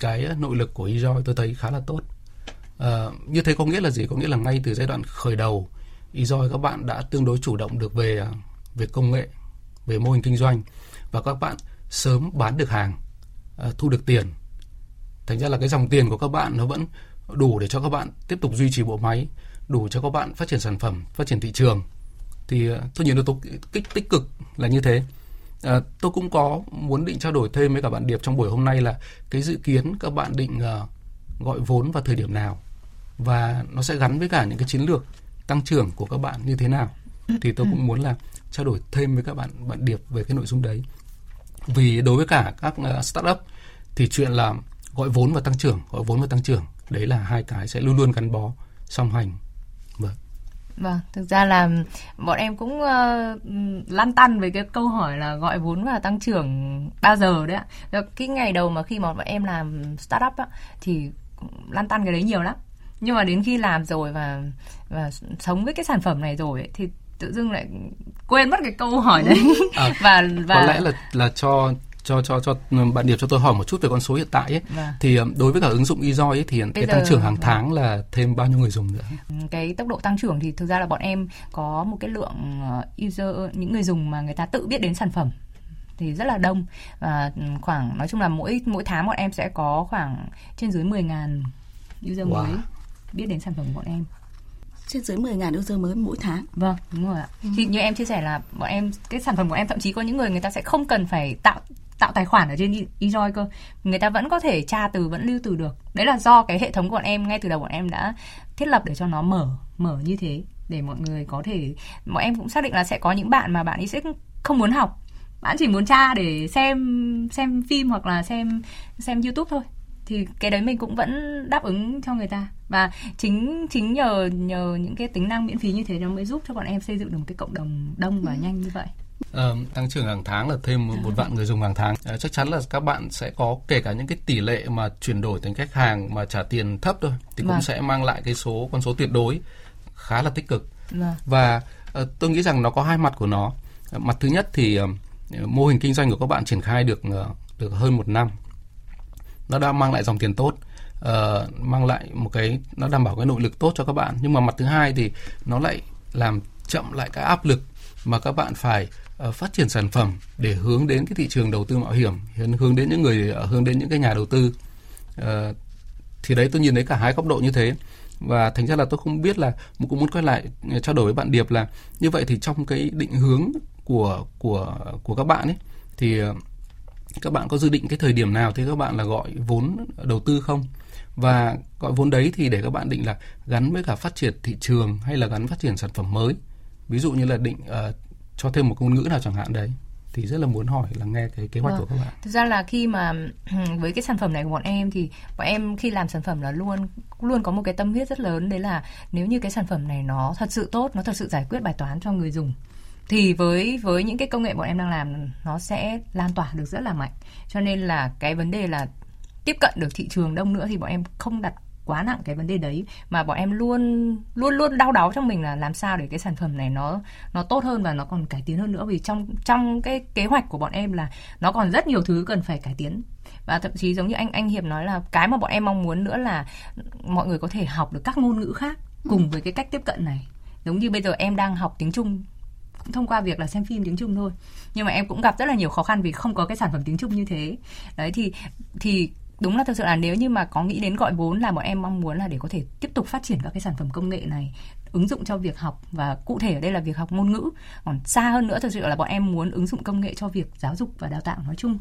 cái nội lực của eJoy tôi thấy khá là tốt. Ờ, như thế có nghĩa là gì? Có nghĩa là ngay từ giai đoạn khởi đầu eJoy các bạn đã tương đối chủ động được về ờ, về công nghệ về mô hình kinh doanh và các bạn sớm bán được hàng ờ, thu được tiền. Thành ra là cái dòng tiền của các bạn nó vẫn đủ để cho các bạn tiếp tục duy trì bộ máy đủ cho các bạn phát triển sản phẩm phát triển thị trường. Thì ờ, tôi nhìn được tố kích tích cực là như thế. À, tôi cũng có muốn định trao đổi thêm với cả bạn Điệp trong buổi hôm nay là cái dự kiến các bạn định uh, gọi vốn vào thời điểm nào và nó sẽ gắn với cả những cái chiến lược tăng trưởng của các bạn như thế nào. Thì tôi cũng muốn là trao đổi thêm với các bạn bạn Điệp về cái nội dung đấy. Vì đối với cả các uh, startup thì chuyện là gọi vốn và tăng trưởng gọi vốn và tăng trưởng đấy là hai cái sẽ luôn luôn gắn bó song hành Vâng, thực ra là bọn em cũng ờ, lăn tăn với cái câu hỏi là gọi vốn và tăng trưởng bao giờ đấy ạ. Cái ngày đầu mà khi mà bọn em làm startup á, thì lăn tăn cái đấy nhiều lắm. Nhưng mà đến khi làm rồi và và sống với cái sản phẩm này rồi ấy, thì tự dưng lại quên mất cái câu hỏi đấy. À, và *laughs* và có lẽ là là cho cho cho cho bạn Điệp cho tôi hỏi một chút về con số hiện tại ấy Vâng. thì ờ, đối với cả ứng dụng eJoy ấy thì cái giờ- tăng trưởng hàng vâng. tháng là thêm bao nhiêu người dùng nữa cái tốc độ tăng trưởng thì thực ra là bọn em có một cái lượng ờ, user những người dùng mà người ta tự biết đến sản phẩm thì rất là đông và ừ, khoảng nói chung là mỗi mỗi tháng bọn em sẽ có khoảng trên dưới 10.000 user Wow. mới biết đến sản phẩm của bọn em. trên dưới 10.000 user mới mỗi tháng Vâng, đúng rồi ạ. Thì như em chia sẻ là bọn em cái sản phẩm của em thậm chí có những người người ta sẽ không cần phải tạo tạo tài khoản ở trên eJoy cơ. Người ta vẫn có thể tra từ vẫn lưu từ được. Đấy là do cái hệ thống của bọn em ngay từ đầu bọn em đã thiết lập để cho nó mở mở như thế để mọi người có thể bọn em cũng xác định là sẽ có những bạn mà bạn ấy sẽ không muốn học. Bạn chỉ muốn tra để xem xem phim hoặc là xem xem YouTube thôi thì cái đấy mình cũng vẫn đáp ứng cho người ta và chính chính nhờ nhờ những cái tính năng miễn phí như thế nó mới giúp cho bọn em xây dựng được một cái cộng đồng đông và nhanh như vậy Ờ, tăng trưởng hàng tháng là thêm một, một vạn người dùng hàng tháng. Ờ, chắc chắn là các bạn sẽ có kể cả những cái tỷ lệ mà chuyển đổi thành khách hàng mà trả tiền thấp thôi thì cũng Vâng. sẽ mang lại cái số con số tuyệt đối khá là tích cực. Vâng. Và ờ, tôi nghĩ rằng nó có hai mặt của nó. Ờ, mặt thứ nhất thì ờ, mô hình kinh doanh của các bạn triển khai được ờ, được hơn một năm. Nó đã mang lại dòng tiền tốt ờ, mang lại một cái nó đảm bảo cái nội lực tốt cho các bạn. Nhưng mà mặt thứ hai thì nó lại làm chậm lại cái áp lực mà các bạn phải Ờ, phát triển sản phẩm để hướng đến cái thị trường đầu tư mạo hiểm hướng đến những người ờ, hướng đến những cái nhà đầu tư. Ờ, thì đấy tôi nhìn thấy cả hai góc độ như thế. Và thành ra là tôi không biết là cũng muốn quay lại trao đổi với bạn Điệp là như vậy thì trong cái định hướng của của của các bạn ấy thì các bạn có dự định cái thời điểm nào thì các bạn là gọi vốn đầu tư không? Và gọi vốn đấy thì để các bạn định là gắn với cả phát triển thị trường hay là gắn phát triển sản phẩm mới. Ví dụ như là định uh, cho thêm một ngôn ngữ nào chẳng hạn đấy thì rất là muốn hỏi là nghe cái kế hoạch vâng. của các bạn. Thực ra là khi mà *clears throat* với cái sản phẩm này của bọn em thì bọn em khi làm sản phẩm là luôn luôn có một cái tâm huyết rất lớn đấy là nếu như cái sản phẩm này nó thật sự tốt, nó thật sự giải quyết bài toán cho người dùng thì với với những cái công nghệ bọn em đang làm nó sẽ lan tỏa được rất là mạnh. Cho nên là cái vấn đề là tiếp cận được thị trường đông nữa thì bọn em không đặt quá nặng cái vấn đề đấy mà bọn em luôn luôn luôn đau đáu trong mình là làm sao để cái sản phẩm này nó nó tốt hơn và nó còn cải tiến hơn nữa. Vì trong trong cái kế hoạch của bọn em là nó còn rất nhiều thứ cần phải cải tiến. Và thậm chí giống như anh anh hiệp nói là cái mà bọn em mong muốn nữa là mọi người có thể học được các ngôn ngữ khác cùng với cái cách tiếp cận này. Giống như bây giờ em đang học tiếng trung cũng thông qua việc là xem phim tiếng Trung thôi. Nhưng mà em cũng gặp rất là nhiều khó khăn vì không có cái sản phẩm tiếng Trung như thế. Đấy thì thì đúng là thực sự là nếu như mà có nghĩ đến gọi vốn là bọn em mong muốn là để có thể tiếp tục phát triển các cái sản phẩm công nghệ này, ứng dụng cho việc học và cụ thể ở đây là việc học ngôn ngữ. Còn xa hơn nữa, thực sự là bọn em muốn ứng dụng công nghệ cho việc giáo dục và đào tạo nói chung.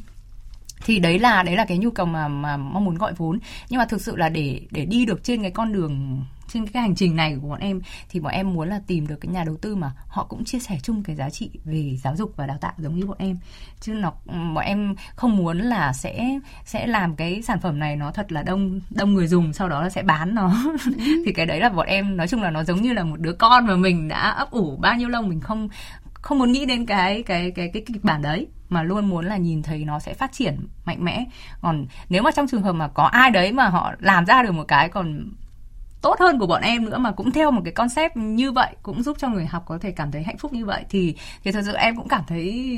Thì đấy là đấy là cái nhu cầu mà mà mong muốn gọi vốn. Nhưng mà thực sự là để để đi được trên cái con đường trên cái hành trình này của bọn em thì bọn em muốn là tìm được cái nhà đầu tư mà họ cũng chia sẻ chung cái giá trị về giáo dục và đào tạo giống như bọn em. Chứ nó bọn em không muốn là sẽ sẽ làm cái sản phẩm này nó thật là đông đông người dùng sau đó là sẽ bán nó. *laughs* Thì cái đấy là bọn em nói chung là nó giống như là một đứa con mà mình đã ấp ủ bao nhiêu lâu mình không không muốn nghĩ đến cái cái cái cái kịch bản đấy mà luôn muốn là nhìn thấy nó sẽ phát triển mạnh mẽ. Còn nếu mà trong trường hợp mà có ai đấy mà họ làm ra được một cái còn tốt hơn của bọn em nữa mà cũng theo một cái concept như vậy, cũng giúp cho người học có thể cảm thấy hạnh phúc như vậy, thì thì thật sự em cũng cảm thấy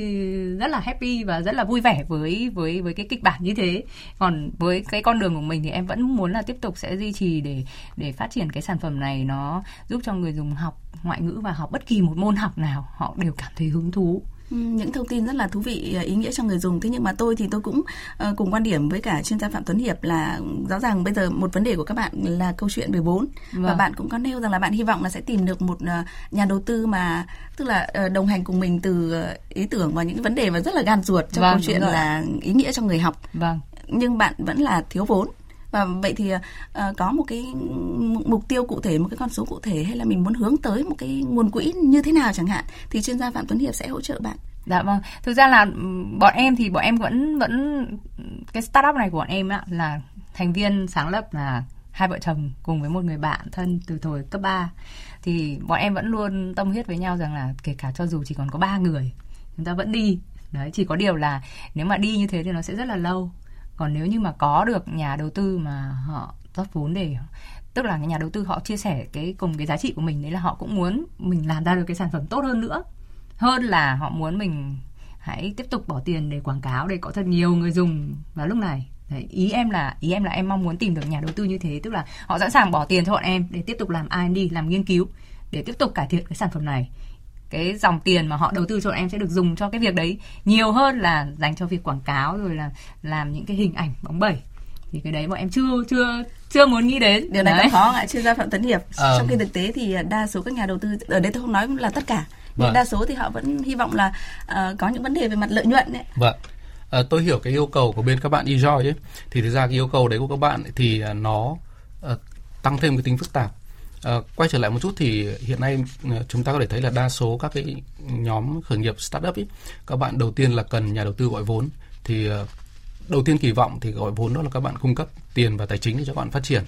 rất là happy và rất là vui vẻ với với với cái kịch bản như thế. Còn với cái con đường của mình thì em vẫn muốn là tiếp tục sẽ duy trì để để phát triển cái sản phẩm này. Nó giúp cho người dùng học ngoại ngữ và học bất kỳ một môn học nào, họ đều cảm thấy hứng thú những thông tin rất là thú vị à, ý nghĩa cho người dùng. Thế nhưng mà tôi thì tôi cũng uh, cùng quan điểm với cả chuyên gia phạm tuấn hiệp là rõ ràng bây giờ một vấn đề của các bạn là câu chuyện về vốn. Vâng. và bạn cũng có nêu rằng là bạn hy vọng là sẽ tìm được một uh, nhà đầu tư mà tức là đồng hành cùng mình từ ý tưởng và những vấn đề mà rất là gan ruột trong vâng, câu chuyện là ý nghĩa cho người học. Vâng. Nhưng bạn vẫn là thiếu vốn và vậy thì uh, có một cái mục tiêu cụ thể một cái con số cụ thể hay là mình muốn hướng tới một cái nguồn quỹ như thế nào chẳng hạn thì chuyên gia phạm tuấn hiệp sẽ hỗ trợ bạn. Dạ vâng, thực ra là ừ, bọn em thì bọn em vẫn vẫn cái startup này của bọn em á là thành viên sáng lập là hai vợ chồng cùng với một người bạn thân từ thời cấp 3 thì bọn em vẫn luôn tâm huyết với nhau rằng là kể cả cho dù chỉ còn có ba người chúng ta vẫn đi. Đấy chỉ có điều là nếu mà đi như thế thì nó sẽ rất là lâu còn nếu như mà có được nhà đầu tư mà họ rót vốn để tức là nhà đầu tư họ chia sẻ cái cùng cái giá trị của mình đấy là họ cũng muốn mình làm ra được cái sản phẩm tốt hơn nữa. Hơn là họ muốn mình hãy tiếp tục bỏ tiền để quảng cáo để có thật nhiều người dùng vào lúc này. Đấy, ý em là ý em là em mong muốn tìm được nhà đầu tư như thế tức là họ sẵn sàng bỏ tiền cho bọn em để tiếp tục làm R&D làm nghiên cứu để tiếp tục cải thiện cái sản phẩm này cái dòng tiền mà họ đầu tư cho bọn em sẽ được dùng cho cái việc đấy nhiều hơn là dành cho việc quảng cáo rồi là làm những cái hình ảnh bóng bẩy. Thì cái đấy bọn em chưa chưa chưa muốn nghĩ đến. Điều này đấy. khó ạ chuyên gia phạm tấn hiệp. À. trong khi thực tế thì đa số các nhà đầu tư ở đây tôi không nói là tất cả nhưng vâng. đa số thì họ vẫn hy vọng là uh, có những vấn đề về mặt lợi nhuận đấy vâng. À, tôi hiểu cái yêu cầu của bên các bạn enjoy ấy thì thực ra cái yêu cầu đấy của các bạn thì uh, nó uh, tăng thêm cái tính phức tạp À, quay trở lại một chút thì hiện nay ờ, chúng ta có thể thấy là đa số các cái nhóm khởi nghiệp startup ấy, các bạn đầu tiên là cần nhà đầu tư gọi vốn. Thì ờ, đầu tiên kỳ vọng thì gọi vốn đó là các bạn cung cấp tiền và tài chính để cho các bạn phát triển.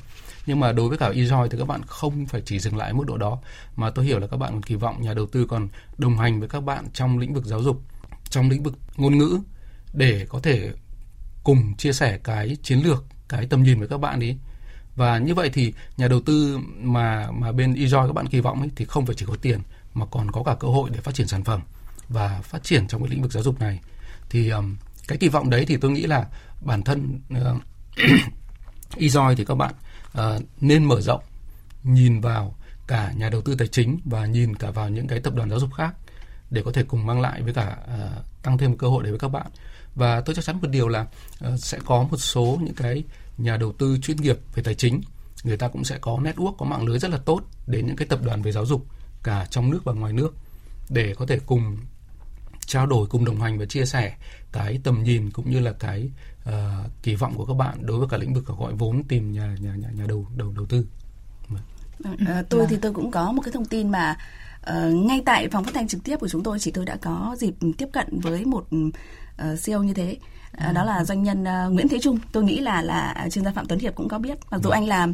Nhưng mà đối với cả eJoy thì các bạn không phải chỉ dừng lại mức độ đó mà tôi hiểu là các bạn còn kỳ vọng nhà đầu tư còn đồng hành với các bạn trong lĩnh vực giáo dục trong lĩnh vực ngôn ngữ để có thể cùng chia sẻ cái chiến lược cái tầm nhìn với các bạn ấy và như vậy thì nhà đầu tư mà mà bên eJoy các bạn kỳ vọng ấy thì không phải chỉ có tiền mà còn có cả cơ hội để phát triển sản phẩm và phát triển trong cái lĩnh vực giáo dục này. Thì um, cái kỳ vọng đấy thì tôi nghĩ là bản thân uh, *clears throat* eJoy thì các bạn uh, nên mở rộng nhìn vào cả nhà đầu tư tài chính và nhìn cả vào những cái tập đoàn giáo dục khác để có thể cùng mang lại với cả uh, tăng thêm cơ hội để với các bạn. Và tôi chắc chắn một điều là uh, sẽ có một số những cái nhà đầu tư chuyên nghiệp về tài chính người ta cũng sẽ có network có mạng lưới rất là tốt đến những cái tập đoàn về giáo dục cả trong nước và ngoài nước để có thể cùng trao đổi cùng đồng hành và chia sẻ cái tầm nhìn cũng như là cái uh, kỳ vọng của các bạn đối với cả lĩnh vực gọi vốn tìm nhà nhà nhà nhà đầu đầu đầu tư. À, tôi thì tôi cũng có một cái thông tin mà uh, ngay tại phòng phát thanh trực tiếp của chúng tôi chỉ tôi đã có dịp tiếp cận với một uh, CEO như thế. À, đó là doanh nhân uh, Nguyễn Thế Trung. Tôi nghĩ là là chuyên gia Phạm Tuấn Hiệp cũng có biết. Mặc dù anh là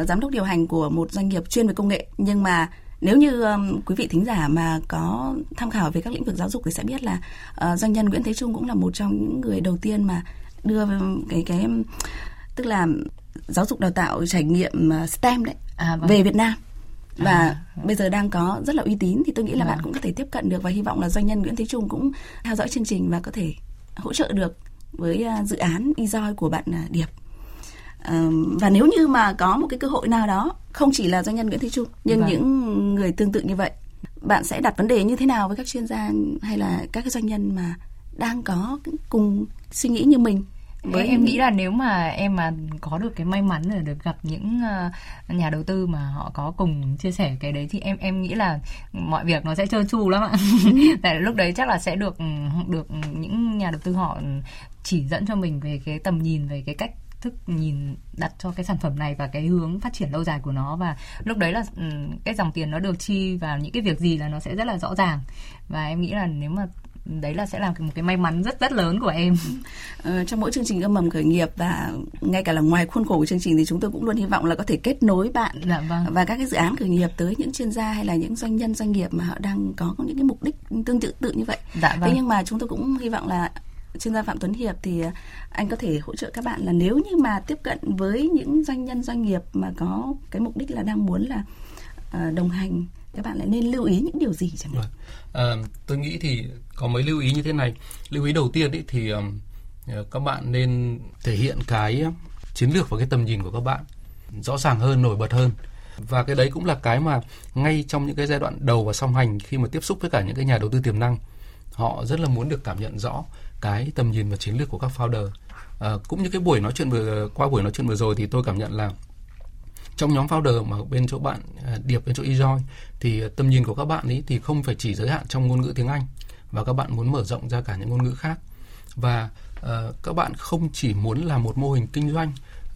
uh, giám đốc điều hành của một doanh nghiệp chuyên về công nghệ, nhưng mà nếu như um, quý vị thính giả mà có tham khảo về các lĩnh vực giáo dục thì sẽ biết là uh, doanh nhân Nguyễn Thế Trung cũng là một trong những người đầu tiên mà đưa cái cái tức là giáo dục đào tạo trải nghiệm STEM đấy à, vâng. về Việt Nam và à, vâng. bây giờ đang có rất là uy tín thì tôi nghĩ là vâng. bạn cũng có thể tiếp cận được và hy vọng là doanh nhân Nguyễn Thế Trung cũng theo dõi chương trình và có thể hỗ trợ được với uh, dự án eJoy của bạn uh, Điệp và nếu như mà có một cái cơ hội nào đó không chỉ là doanh nhân Nguyễn Thế Trung nhưng vâng. những người tương tự như vậy bạn sẽ đặt vấn đề như thế nào với các chuyên gia hay là các cái doanh nhân mà đang có cùng suy nghĩ như mình với em nghĩ là nếu mà em mà có được cái may mắn là được gặp những uh, nhà đầu tư mà họ có cùng chia sẻ cái đấy thì em em nghĩ là mọi việc nó sẽ trơn tru lắm ạ. *laughs* Tại lúc đấy chắc là sẽ được được những nhà đầu tư họ chỉ dẫn cho mình về cái tầm nhìn về cái cách thức nhìn đặt cho cái sản phẩm này và cái hướng phát triển lâu dài của nó. Và lúc đấy là ừ, cái dòng tiền nó được chi vào những cái việc gì là nó sẽ rất là rõ ràng. Và em nghĩ là nếu mà đấy là sẽ là một cái may mắn rất rất lớn của em *laughs* ờ, trong mỗi chương trình âm mầm khởi nghiệp và ngay cả là ngoài khuôn khổ của chương trình thì chúng tôi cũng luôn hy vọng là có thể kết nối bạn dạ, vâng. và các cái dự án khởi nghiệp tới những chuyên gia hay là những doanh nhân doanh nghiệp mà họ đang có những cái mục đích tương tự tự như vậy dạ, vâng. thế nhưng mà chúng tôi cũng hy vọng là chuyên gia Phạm Tuấn Hiệp thì à, anh có thể hỗ trợ các bạn là nếu như mà tiếp cận với những doanh nhân doanh nghiệp mà có cái mục đích là đang muốn là uh, đồng hành các bạn lại nên lưu ý những điều gì chẳng hạn? Vâng. À, tôi nghĩ thì có mấy lưu ý như thế này. Lưu ý đầu tiên ấy thì um, các bạn nên thể hiện cái chiến lược và cái tầm nhìn của các bạn rõ ràng hơn, nổi bật hơn. Và cái đấy cũng là cái mà ngay trong những cái giai đoạn đầu và song hành khi mà tiếp xúc với cả những cái nhà đầu tư tiềm năng, họ rất là muốn được cảm nhận rõ cái tầm nhìn và chiến lược của các founder. À, cũng như cái buổi nói chuyện vừa qua buổi nói chuyện vừa rồi thì tôi cảm nhận là trong nhóm founder mà bên chỗ bạn à, Điệp bên chỗ eJoy thì à, tầm nhìn của các bạn ấy thì không phải chỉ giới hạn trong ngôn ngữ tiếng Anh và các bạn muốn mở rộng ra cả những ngôn ngữ khác. Và uh, các bạn không chỉ muốn là một mô hình kinh doanh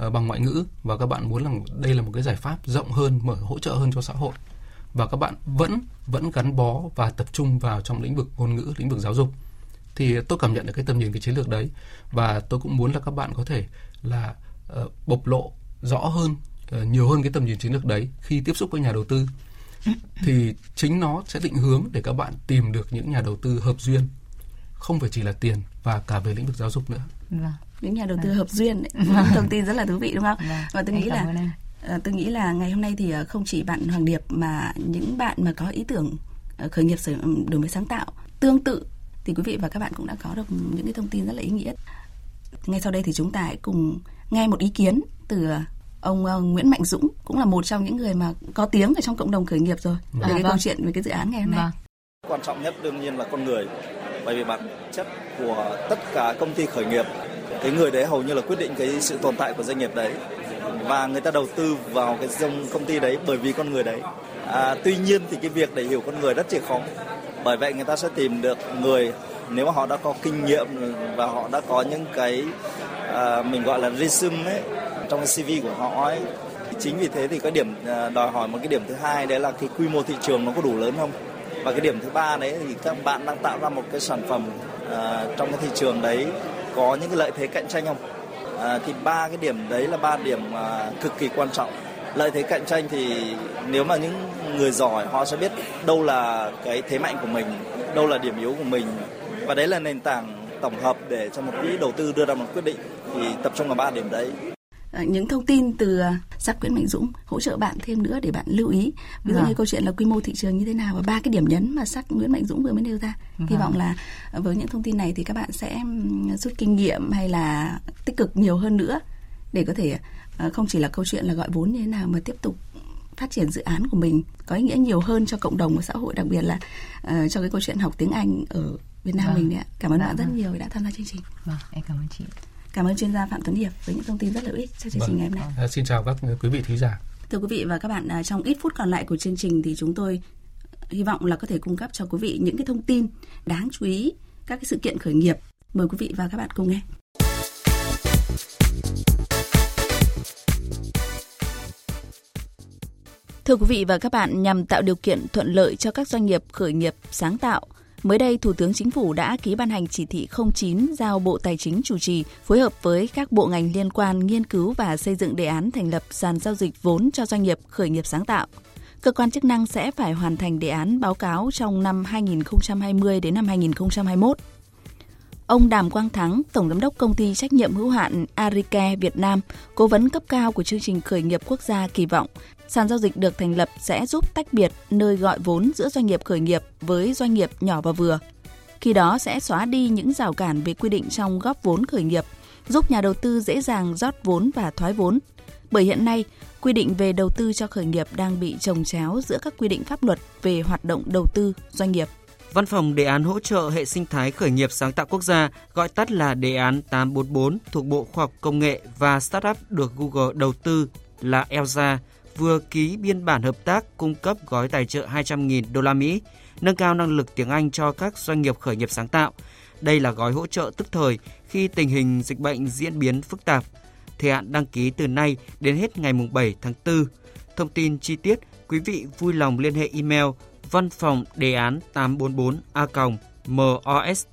uh, bằng ngoại ngữ và các bạn muốn là đây là một cái giải pháp rộng hơn mở hỗ trợ hơn cho xã hội. Và các bạn vẫn vẫn gắn bó và tập trung vào trong lĩnh vực ngôn ngữ lĩnh vực giáo dục. Thì tôi cảm nhận được cái tầm nhìn cái chiến lược đấy và tôi cũng muốn là các bạn có thể là uh, bộc lộ rõ hơn nhiều hơn cái tầm nhìn chiến lược đấy khi tiếp xúc với nhà đầu tư thì chính nó sẽ định hướng để các bạn tìm được những nhà đầu tư hợp duyên không phải chỉ là tiền và cả về lĩnh vực giáo dục nữa vâng. những nhà đầu tư vâng. hợp duyên đấy. Vâng. thông tin rất là thú vị đúng không vâng. và tôi nghĩ là tôi nghĩ là ngày hôm nay thì không chỉ bạn Hoàng Điệp mà những bạn mà có ý tưởng khởi nghiệp đổi mới sáng tạo tương tự thì quý vị và các bạn cũng đã có được những cái thông tin rất là ý nghĩa. Ngay sau đây thì chúng ta hãy cùng nghe một ý kiến từ ông uh, Nguyễn Mạnh Dũng cũng là một trong những người mà có tiếng ở trong cộng đồng khởi nghiệp rồi về à, cái vâng. câu chuyện về cái dự án ngày hôm nay. Vâng. Quan trọng nhất đương nhiên là con người, bởi vì bản chất của tất cả công ty khởi nghiệp, cái người đấy hầu như là quyết định cái sự tồn tại của doanh nghiệp đấy và người ta đầu tư vào cái dòng công ty đấy bởi vì con người đấy. À, tuy nhiên thì cái việc để hiểu con người rất là khó bởi vậy người ta sẽ tìm được người nếu mà họ đã có kinh nghiệm và họ đã có những cái à, mình gọi là resume ấy trong cái CV của họ ấy. Chính vì thế thì cái điểm à, đòi hỏi một cái điểm thứ hai đấy là cái quy mô thị trường nó có đủ lớn không? Và cái điểm thứ ba đấy thì các bạn đang tạo ra một cái sản phẩm uh, trong cái thị trường đấy có những cái lợi thế cạnh tranh không? À, thì ba cái điểm đấy là ba điểm à, cực kỳ quan trọng. Lợi thế cạnh tranh thì nếu mà những người giỏi họ sẽ biết đâu là cái thế mạnh của mình đâu là điểm yếu của mình. Và đấy là nền tảng tổng hợp để cho một quỹ đầu tư đưa ra một quyết định. Thì tập trung vào ba điểm đấy những thông tin từ sắc Nguyễn Mạnh Dũng hỗ trợ bạn thêm nữa để bạn lưu ý ví dụ vâng. như câu chuyện là quy mô thị trường như thế nào và ba cái điểm nhấn mà sắc Nguyễn Mạnh Dũng vừa mới nêu ra vâng. hy vọng là với những thông tin này thì các bạn sẽ rút kinh nghiệm hay là tích cực nhiều hơn nữa để có thể ờ, không chỉ là câu chuyện là gọi vốn như thế nào mà tiếp tục phát triển dự án của mình có ý nghĩa nhiều hơn cho cộng đồng và xã hội đặc biệt là uh, cho cái câu chuyện học tiếng Anh ở Việt Nam vâng. mình đấy ạ. Cảm ơn dạ, bạn rất vâng. nhiều đã tham gia chương trình. Vâng, em cảm ơn chị. Cảm ơn chuyên gia Phạm Tuấn Hiệp với những thông tin rất là ích cho chương trình vâng. ngày hôm nay. À, xin chào các quý vị thính giả. Thưa quý vị và các bạn, à, trong ít phút còn lại của chương trình thì chúng tôi hy vọng là có thể cung cấp cho quý vị những cái thông tin đáng chú ý các cái sự kiện khởi nghiệp. Mời quý vị và các bạn cùng nghe. Thưa quý vị và các bạn, nhằm tạo điều kiện thuận lợi cho các doanh nghiệp khởi nghiệp sáng tạo, mới đây, Thủ tướng Chính phủ đã ký ban hành chỉ thị 09 giao Bộ Tài chính chủ trì, phối hợp với các bộ ngành liên quan nghiên cứu và xây dựng đề án thành lập sàn giao dịch vốn cho doanh nghiệp khởi nghiệp sáng tạo. Cơ quan chức năng sẽ phải hoàn thành đề án báo cáo trong năm 2020 đến năm 2021. Ông Đàm Quang Thắng, Tổng Giám đốc Công ty Trách nhiệm hữu hạn Arike Việt Nam, cố vấn cấp cao của chương trình khởi nghiệp quốc gia kỳ vọng sàn giao dịch được thành lập sẽ giúp tách biệt nơi gọi vốn giữa doanh nghiệp khởi nghiệp với doanh nghiệp nhỏ và vừa. Khi đó sẽ xóa đi những rào cản về quy định trong góp vốn khởi nghiệp, giúp nhà đầu tư dễ dàng rót vốn và thoái vốn. Bởi hiện nay, quy định về đầu tư cho khởi nghiệp đang bị trồng chéo giữa các quy định pháp luật về hoạt động đầu tư doanh nghiệp. Văn phòng đề án hỗ trợ hệ sinh thái khởi nghiệp sáng tạo quốc gia, gọi tắt là đề án 844 thuộc Bộ Khoa học Công nghệ và Startup được Google đầu tư là ELSA, vừa ký biên bản hợp tác cung cấp gói tài trợ 200.000 đô la Mỹ, nâng cao năng lực tiếng Anh cho các doanh nghiệp khởi nghiệp sáng tạo. Đây là gói hỗ trợ tức thời khi tình hình dịch bệnh diễn biến phức tạp. Thời hạn đăng ký từ nay đến hết ngày 7 tháng 4. Thông tin chi tiết, quý vị vui lòng liên hệ email văn phòng đề án 844 a most.gov.vn.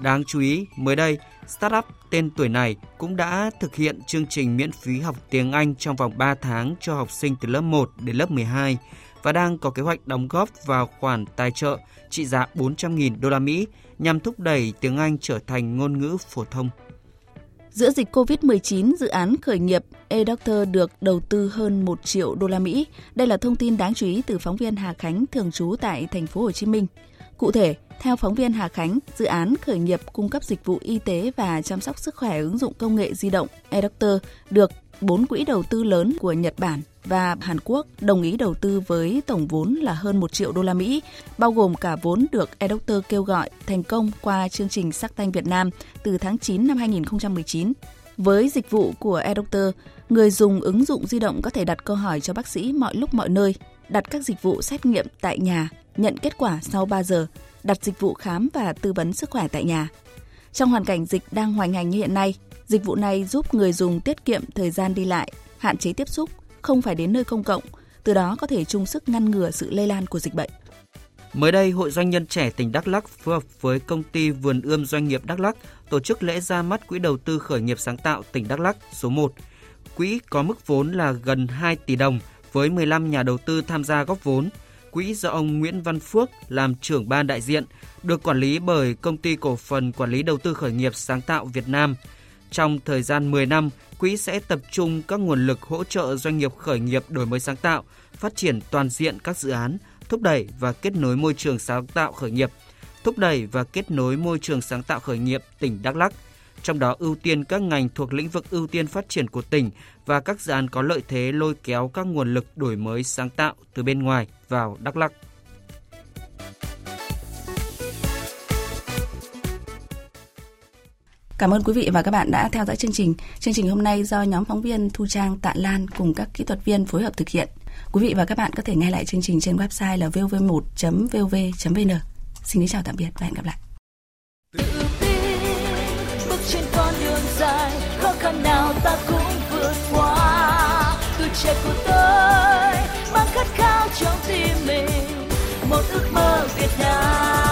Đáng chú ý, mới đây, startup tên tuổi này cũng đã thực hiện chương trình miễn phí học tiếng Anh trong vòng 3 tháng cho học sinh từ lớp 1 đến lớp 12 và đang có kế hoạch đóng góp vào khoản tài trợ trị giá 400.000 đô la Mỹ nhằm thúc đẩy tiếng Anh trở thành ngôn ngữ phổ thông. Giữa dịch COVID-19, dự án khởi nghiệp eDoctor được đầu tư hơn 1 triệu đô la Mỹ. Đây là thông tin đáng chú ý từ phóng viên Hà Khánh thường trú tại thành phố Hồ Chí Minh. Cụ thể, theo phóng viên Hà Khánh, dự án khởi nghiệp cung cấp dịch vụ y tế và chăm sóc sức khỏe ứng dụng công nghệ di động eDoctor được bốn quỹ đầu tư lớn của Nhật Bản và Hàn Quốc đồng ý đầu tư với tổng vốn là hơn 1 triệu đô la Mỹ, bao gồm cả vốn được eDoctor kêu gọi thành công qua chương trình Sắc Tanh Việt Nam từ tháng 9 năm 2019. Với dịch vụ của eDoctor, người dùng ứng dụng di động có thể đặt câu hỏi cho bác sĩ mọi lúc mọi nơi, đặt các dịch vụ xét nghiệm tại nhà, nhận kết quả sau 3 giờ, đặt dịch vụ khám và tư vấn sức khỏe tại nhà. Trong hoàn cảnh dịch đang hoành hành như hiện nay, dịch vụ này giúp người dùng tiết kiệm thời gian đi lại, hạn chế tiếp xúc, không phải đến nơi công cộng, từ đó có thể chung sức ngăn ngừa sự lây lan của dịch bệnh. Mới đây, Hội Doanh nhân trẻ tỉnh Đắk Lắk phối hợp với công ty Vườn ươm doanh nghiệp Đắk Lắk tổ chức lễ ra mắt Quỹ đầu tư khởi nghiệp sáng tạo tỉnh Đắk Lắk số 1. Quỹ có mức vốn là gần 2 tỷ đồng với 15 nhà đầu tư tham gia góp vốn. Quỹ do ông Nguyễn Văn Phước làm trưởng ban đại diện, được quản lý bởi Công ty Cổ phần Quản lý Đầu tư Khởi nghiệp Sáng tạo Việt Nam. Trong thời gian 10 năm, quỹ sẽ tập trung các nguồn lực hỗ trợ doanh nghiệp khởi nghiệp đổi mới sáng tạo, phát triển toàn diện các dự án, thúc đẩy và kết nối môi trường sáng tạo khởi nghiệp, thúc đẩy và kết nối môi trường sáng tạo khởi nghiệp tỉnh Đắk Lắk, trong đó ưu tiên các ngành thuộc lĩnh vực ưu tiên phát triển của tỉnh và các dự án có lợi thế lôi kéo các nguồn lực đổi mới sáng tạo từ bên ngoài vào Đắk Lắk. Cảm ơn quý vị và các bạn đã theo dõi chương trình. Chương trình hôm nay do nhóm phóng viên Thu Trang, Tạ Lan cùng các kỹ thuật viên phối hợp thực hiện. Quý vị và các bạn có thể nghe lại chương trình trên website là vv1.vv.vn. Xin kính chào tạm biệt và hẹn gặp lại. Tự tin, bước trên con đường dài, khó khăn nào ta cũng vượt qua. Tuổi trẻ của tôi mang khát khao trong tim mình, một ước mơ Việt Nam.